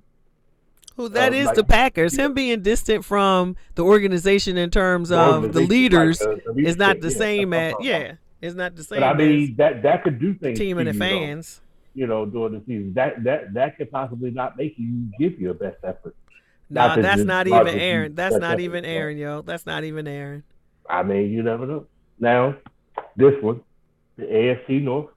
S3: Who that
S1: uh,
S3: is
S1: like-
S3: the Packers. Him being distant from the organization in terms of the leaders
S1: like, uh, the
S3: is not the
S1: yeah,
S3: same at yeah. It's not the same
S1: But I
S3: as
S1: mean that that could do things
S3: team and the
S1: you, though,
S3: fans.
S1: you know, during the season. That that that could possibly not make you give your best effort.
S3: No,
S1: Not
S3: that's
S1: the
S3: not even
S1: do
S3: Aaron. That's not
S1: effort,
S3: even Aaron, yo. That's not even Aaron.
S1: I mean, you never know. Now, this one, the AFC North.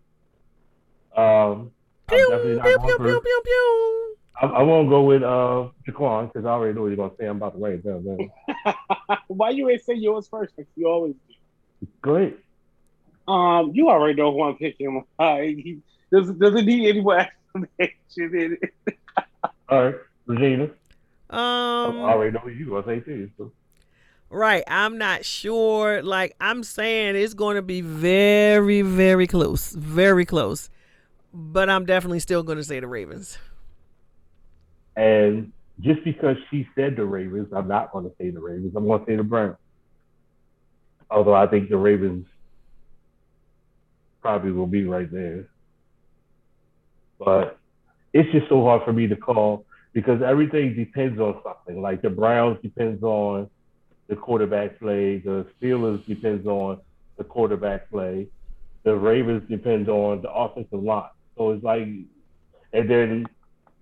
S1: Um, I'm
S3: Pew, pew, pew, pew, pew, pew.
S1: I, I won't go with uh Jaquan because I already know what you're gonna say. I'm about to write it down. Man. <laughs>
S2: Why you ain't say yours first? Like you always do.
S1: Go ahead.
S2: Um, you already know who I'm picking. <laughs> Uh, he doesn't doesn't need any more <laughs> explanation in it.
S1: All right, Regina. I
S3: Um,
S1: already know you. I say too. So.
S3: right. I'm not sure. Like I'm saying, it's going to be very, very close, very close. but I'm definitely still going to say the Ravens.
S1: And just because she said the Ravens, I'm not going to say the Ravens. I'm going to say the Browns. Although I think the Ravens probably will be right there. But it's just so hard for me to call because everything depends on something. Like the Browns depends on the quarterback play. The Steelers depends on the quarterback play. The Ravens depends on the offensive line. So it's like, and then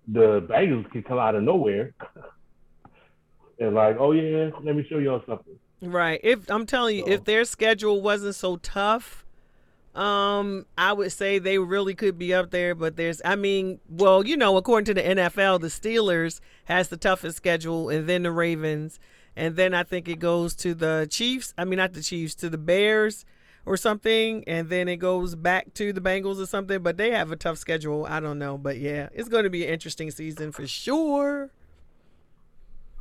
S1: the Bengals can come out of nowhere <laughs> and like, oh yeah, let me show y'all something.
S3: Right. If I'm telling you,
S1: So-
S3: if their schedule wasn't so tough, um, I would say they really could be up there. But there's, I mean, well, you know, according to the NFL, the Steelers has the toughest schedule, and then the Ravens, and then I think it goes to the Chiefs. I mean, not the Chiefs, to the Bears or something, and then it goes back to the Bengals or something. But they have a tough schedule. I don't know, but yeah, it's going to be an interesting season for sure.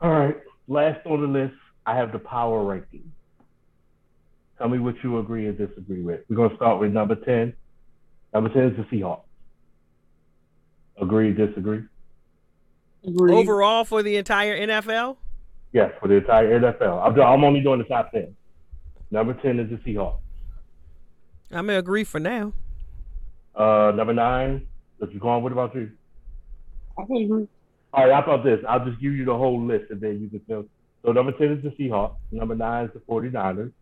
S1: All right. Last on the list, I have the power ranking. Tell me what you agree and disagree with. We're gonna start with number 10. Number 10 is the Seahawks. Agree, disagree?
S2: Agreed.
S3: Overall, for the entire NFL.
S1: Yes, for the entire NFL. I'm, I'm only doing the top 10. Number 10 is the Seahawks.
S3: I'm gonna agree for now.
S1: Uh, number nine, what you going? What about you?
S2: I can agree.
S1: All right, how about this? I'll just give you the whole list and then you can fill. So number 10 is the Seahawks. Number nine is the 49ers.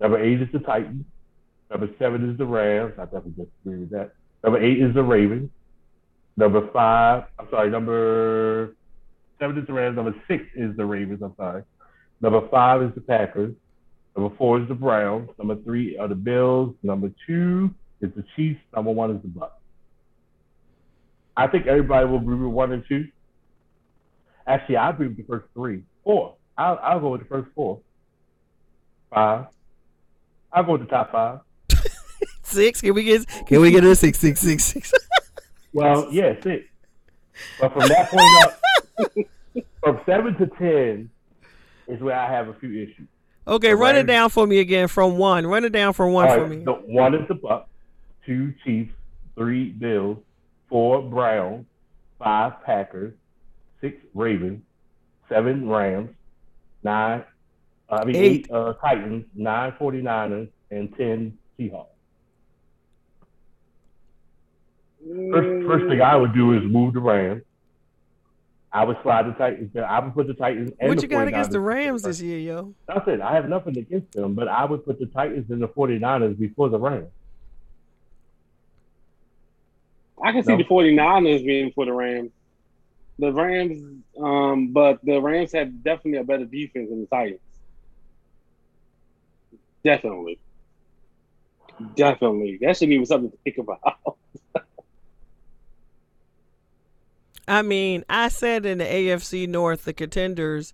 S1: Number eight is the Titans. Number seven is the Rams. I definitely disagree with that. Number eight is the Ravens. Number five, I'm sorry, number seven is the Rams. Number six is the Ravens. I'm sorry. Number five is the Packers. Number four is the Browns. Number three are the Bills. Number two is the Chiefs. Number one is the Bucs. I think everybody will agree with one and two. Actually, I agree with the first three. Four. I'll, I'll go with the first four. Five. Go with the top five.
S3: Six? Can we get can we get a six six six six? <laughs>
S1: Well, yeah, six. But from that point up, <laughs> from seven to ten is where I have a few issues.
S3: Okay,
S1: The
S3: run it down for me again from one. Run it down from one
S1: All
S3: for me.
S1: the one is the Buck, two Chiefs, three Bills, four Browns, five Packers, six Ravens, seven Rams, nine, I mean
S3: Eight.
S1: eight, uh, Titans, nine 49ers, and ten Seahawks. First, first thing I would do is move the Rams. I would slide the Titans. there. I would put the Titans and
S3: What
S1: the
S3: you got against the Rams this year, yo?
S1: That's it. I have nothing against them, but I would put the Titans and the 49ers before the Rams.
S2: I can see
S1: No.
S2: the 49ers being for the Rams. The Rams, um, but the Rams have definitely a better defense than the Titans. Definitely. Definitely. That should be something to think about. <laughs>
S3: I mean, I said in the AFC North, the contenders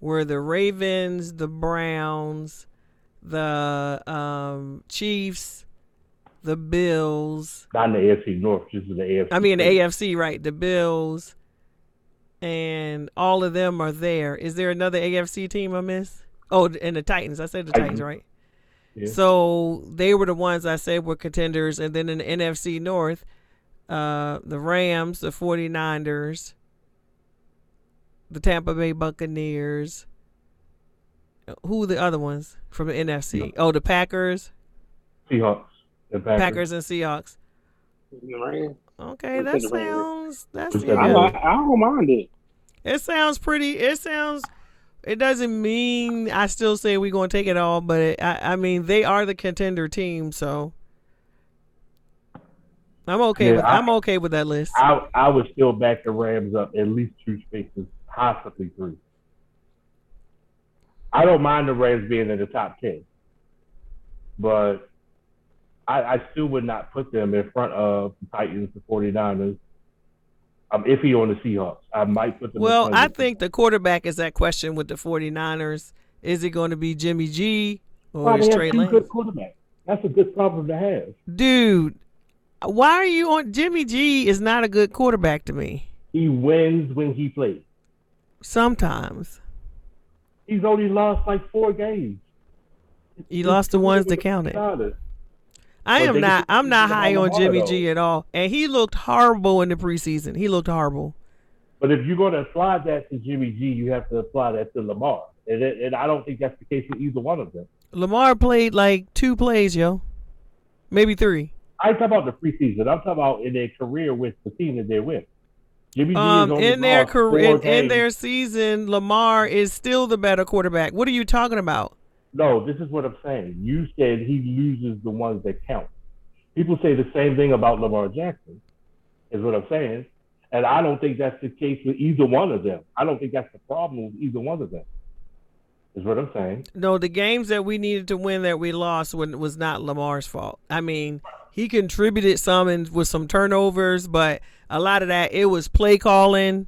S3: were the Ravens, the Browns, the um, Chiefs, the Bills.
S1: Not in the AFC North, just in the AFC.
S3: I mean, the AFC, right? The Bills, and all of them are there. Is there another AFC team I miss? Oh, and the Titans. I said the Titans,
S1: Titans.
S3: right?
S1: Yeah.
S3: So they were the ones I said were contenders. And then in the NFC North, uh, the Rams, the 49ers, the Tampa Bay Buccaneers. Who are the other ones from the NFC? Oh, the Packers,
S1: Seahawks and Packers.
S3: Packers and Seahawks.
S2: Rams.
S3: Okay, that
S2: said the Rams?
S3: sounds that's
S1: Who said
S2: I,
S1: the
S3: yeah.
S2: li- I don't mind it.
S3: It sounds pretty. It sounds. It doesn't mean I still say we're going to take it all, but it, I, I mean they are the contender team, so I'm okay
S1: Yeah,
S3: with
S1: I-
S3: I'm okay with that list.
S1: I, I would still back the Rams up at least two spaces, possibly three. I don't mind the Rams being in the top 10, but I, I still would not put them in front of the Titans, the 49ers. I'm iffy on the Seahawks. I might put them
S3: Well, I think the quarterback is that question with the 49ers. Is it going to be Jimmy G or
S1: Well,
S3: is Trey Lance?
S1: good quarterback. That's a good problem to have.
S3: Dude, why are you on Jimmy G is not a good quarterback to me.
S1: He wins when he plays.
S3: Sometimes.
S1: He's only lost like four games.
S3: He lost the ones that counted. I am not. I'm not high on Jimmy
S1: though.
S3: G at all, and he looked horrible in the preseason. He looked horrible.
S1: But if you're going to apply that to Jimmy G, you have to apply that to Lamar, and, it, and I don't think that's the case with either one of them.
S3: Lamar played like two plays, yo, maybe three.
S1: I talk about the preseason. I'm talking about in their career with the team that they're with. Jimmy G
S3: Um, in their career, in, in their season, Lamar is still the better quarterback. What are you talking about?
S1: No, this is what I'm saying. You said he loses the ones that count. People say the same thing about Lamar Jackson, is what I'm saying. And I don't think that's the case with either one of them. I don't think that's the problem with either one of them, is what I'm saying.
S3: No, the games that we needed to win that we lost when was not Lamar's fault. I mean, he contributed some and with some turnovers, but a lot of that it was play calling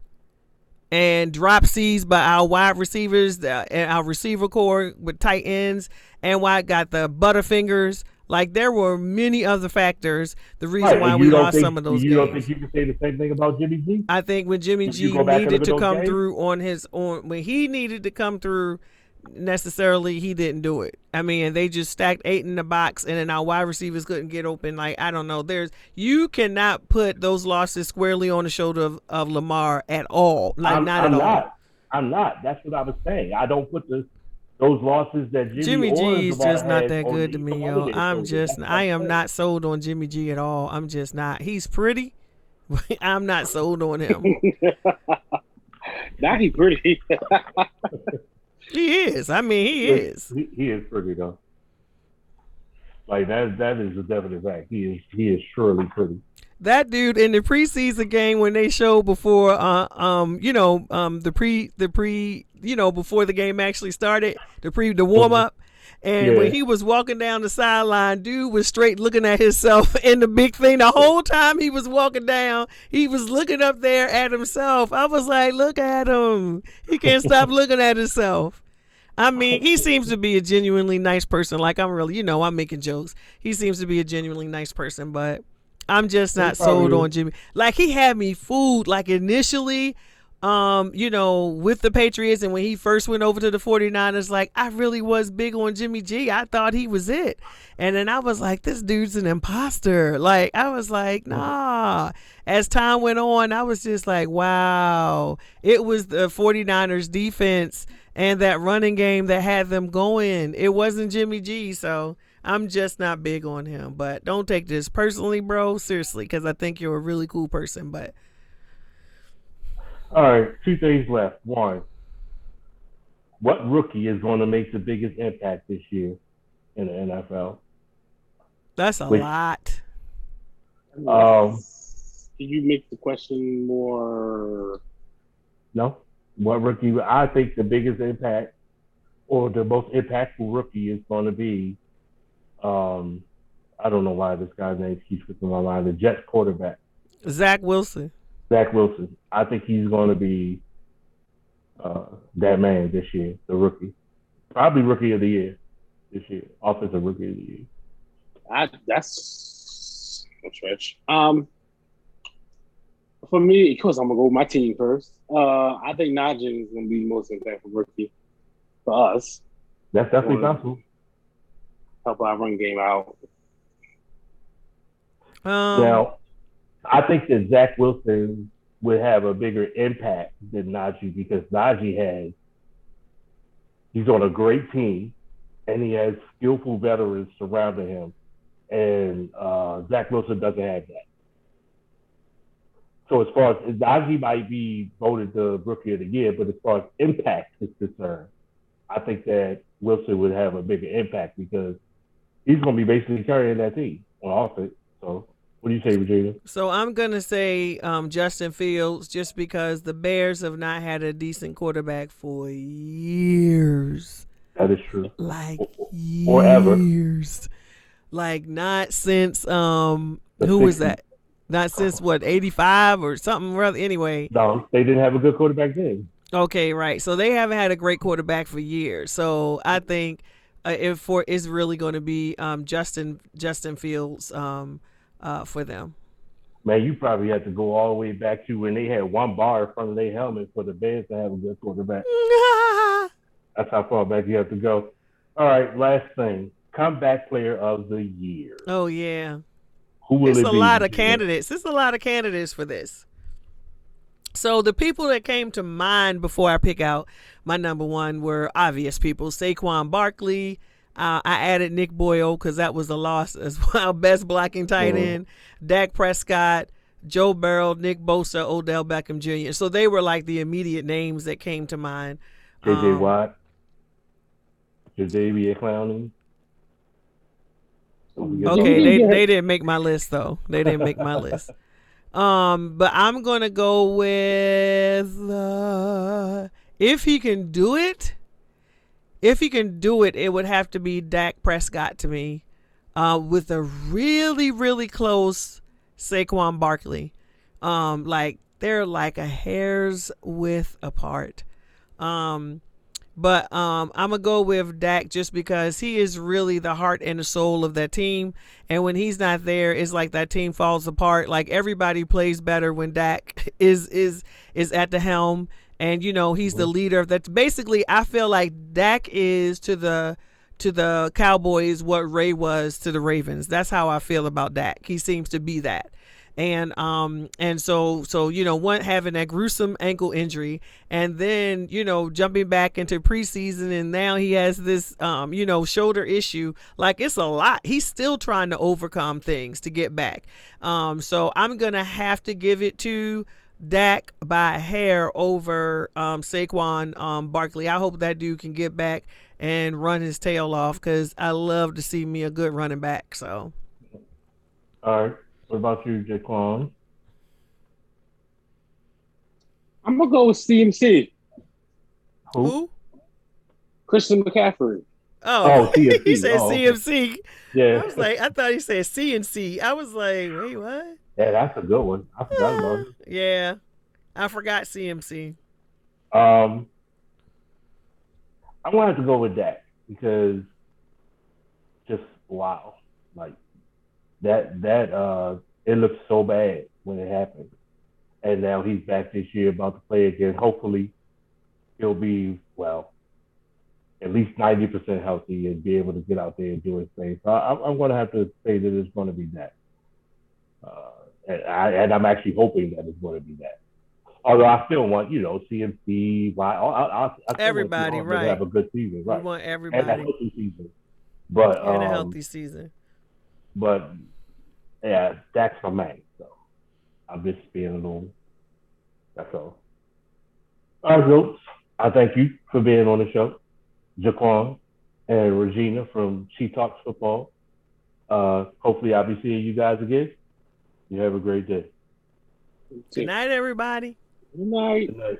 S3: and drop C's by our wide receivers and our receiver core with tight ends, and why got the butterfingers. Like there were many other factors. The reason
S1: Right,
S3: why we lost
S1: think-
S3: some of those
S1: You
S3: games.
S1: don't think you can say the same thing about Jimmy G?
S3: I think when Jimmy G
S1: go back and
S3: needed to come
S1: games?
S3: through on his on when he needed to come through necessarily he didn't do it. I mean, they just stacked eight in the box and then our wide receivers couldn't get open. Like, I don't know. There's you cannot put those losses squarely on the shoulder of, of Lamar at all. Like
S1: I'm,
S3: not
S1: I'm
S3: at all.
S1: I'm not. That's what I was saying. I don't put the those losses that Jimmy,
S3: Jimmy G is just not that good to me, yo. I'm just I
S1: I'm
S3: not sold on Jimmy G at all. I'm just not. He's pretty, but <laughs> I'm not sold on him. <laughs>
S2: now he pretty. <laughs>
S3: he is. I mean, he is.
S1: He, he is pretty though. Like that. That is a definite fact. He is. He is surely pretty.
S3: that dude in the preseason game when they showed before uh um you know um the pre the pre you know before the game actually started the pre the warm up and
S1: Yeah.
S3: when he was walking down the sideline dude was straight looking at himself <laughs> in the big thing the whole time he was walking down he was looking up there at himself I was like look at him he can't stop looking at himself I mean, he seems to be a genuinely nice person. Like I'm really, you know, I'm making jokes. He seems to be a genuinely nice person, but I'm just not sold on Jimmy. Like he had me fooled. Like initially, um, you know, with the Patriots and when he first went over to the 49ers, like I really was big on Jimmy G. I thought he was it. And then I was like, this dude's an imposter. Like I was like, nah. As time went on, I was just like, wow. It was the 49ers defense and that running game that had them going. It wasn't Jimmy G, so I'm just not big on him. But don't take this personally, bro. Seriously, because I think you're a really cool person. But
S1: All right. Two things left. One. What rookie is going to make the biggest impact this year in the NFL?
S3: that's a
S1: Wait.
S3: lot.
S1: Um,
S2: Can you make the question more?
S1: No. What rookie? I think the biggest impact or the most impactful rookie is going to be. Um, I don't know why this guy's name keeps slipping my mind. The Jets quarterback,
S3: Zach Wilson.
S1: Zach Wilson. I think he's going to be uh, that man this year, the rookie. Probably rookie of the year this year, offensive rookie of the year.
S2: I, that's a stretch. Um, for me, of course, I'm gonna go with my team first. Uh, I think Najee is gonna be the most impactful rookie for us.
S1: That's definitely
S2: Well,
S1: possible.
S2: Help our run game out.
S3: Um,
S1: Now, I think that Zach Wilson would have a bigger impact than Najee because Najee has he's on a great team and he has skillful veterans surrounding him, and uh, Zach Wilson doesn't have that. So as far as Najee might be voted the rookie of the year, but as far as impact is concerned, I think that Wilson would have a bigger impact because he's going to be basically carrying that team on offense. So what do you say, Virginia?
S3: So I'm gonna say um, Justin Fields, just because the Bears have not had a decent quarterback for years,
S1: That is true.
S3: like years, like not since um
S1: The
S3: who was that? Not since what 85 or something. Rather, anyway.
S1: No, they didn't have a good quarterback then.
S3: Okay, right. So they haven't had a great quarterback for years. So I think uh, if for is really going to be um, Justin Justin Fields um, uh, for them.
S1: Man, you probably have to go all the way back to when they had one bar in front of their helmet for the Bears to have a good quarterback. <laughs> That's how far back you have to go. All right, last thing. comeback player of the year.
S3: Oh yeah.
S1: Who will
S3: It's
S1: it
S3: a
S1: be?
S3: lot of candidates. It's a lot of candidates for this. So the people that came to mind before I pick out my number one were obvious people: Saquon Barkley. Uh, I added Nick Boyle because that was a loss <laughs> as well. Best blocking tight end. Dak Prescott, Joe Burrow, Nick Bosa, Odell Beckham Jr. So they were like the immediate names that came to mind.
S1: JJ
S3: Um,
S1: Watt. Jadeveon Clowney.
S3: Okay, they <laughs> they didn't make my list though. They didn't make my list. Um, but I'm gonna go with uh, if he can do it. If he can do it, it would have to be Dak Prescott to me, uh, with a really really close Saquon Barkley. Um, like they're like a hair's width apart. Um, but um, I'm gonna go with Dak just because he is really the heart and the soul of that team. And when he's not there, it's like that team falls apart. Like everybody plays better when Dak <laughs> is is is at the helm. And you know he's the leader of that. Basically, I feel like Dak is to the to the Cowboys what Ray was to the Ravens. That's how I feel about Dak. He seems to be that and um and so so you know one having that gruesome ankle injury and then you know jumping back into preseason and now he has this um you know shoulder issue like it's a lot he's still trying to overcome things to get back um so i'm gonna have to give it to Dak by hair over um, Saquon um, Barkley. I hope that dude can get back and run his tail off because I love to see me a good running back. So
S1: All right. What about you, Jaquan?
S2: I'm gonna go with CMC,
S1: Who?
S3: who?
S2: Christian McCaffrey.
S3: Oh,
S1: Oh, <laughs>
S3: he said
S1: Oh.
S3: CMC.
S1: Yeah.
S3: I was like, I thought he said CNC. I was like, wait, what?
S1: yeah, that's a good one. I forgot about it. <sighs>
S3: Yeah, I forgot CMC.
S1: Um, I wanted to go with that because just wow, like that that uh, it looked so bad when it happened, and now he's back this year about to play again. Hopefully, he'll be well, at least ninety percent healthy and be able to get out there and do his thing. So I, I'm going to have to say that it's going to be that, uh, and, I, and I'm actually hoping that it's going to be that. Although I still want, you know, CMC, why I, I, I
S3: Everybody, right.
S1: have a good season, right?
S3: We want
S1: And a
S3: everybody
S1: healthy season. But
S3: in a
S1: um,
S3: healthy season.
S1: but yeah, that's my man. So I'm just being a little. That's all. All right, folks. I thank you for being on the show, Jaquan and Regina from She Talks Football. Uh, hopefully, I'll be seeing you guys again. You have a great day.
S3: Good night, everybody.
S2: Good night.
S1: Good night.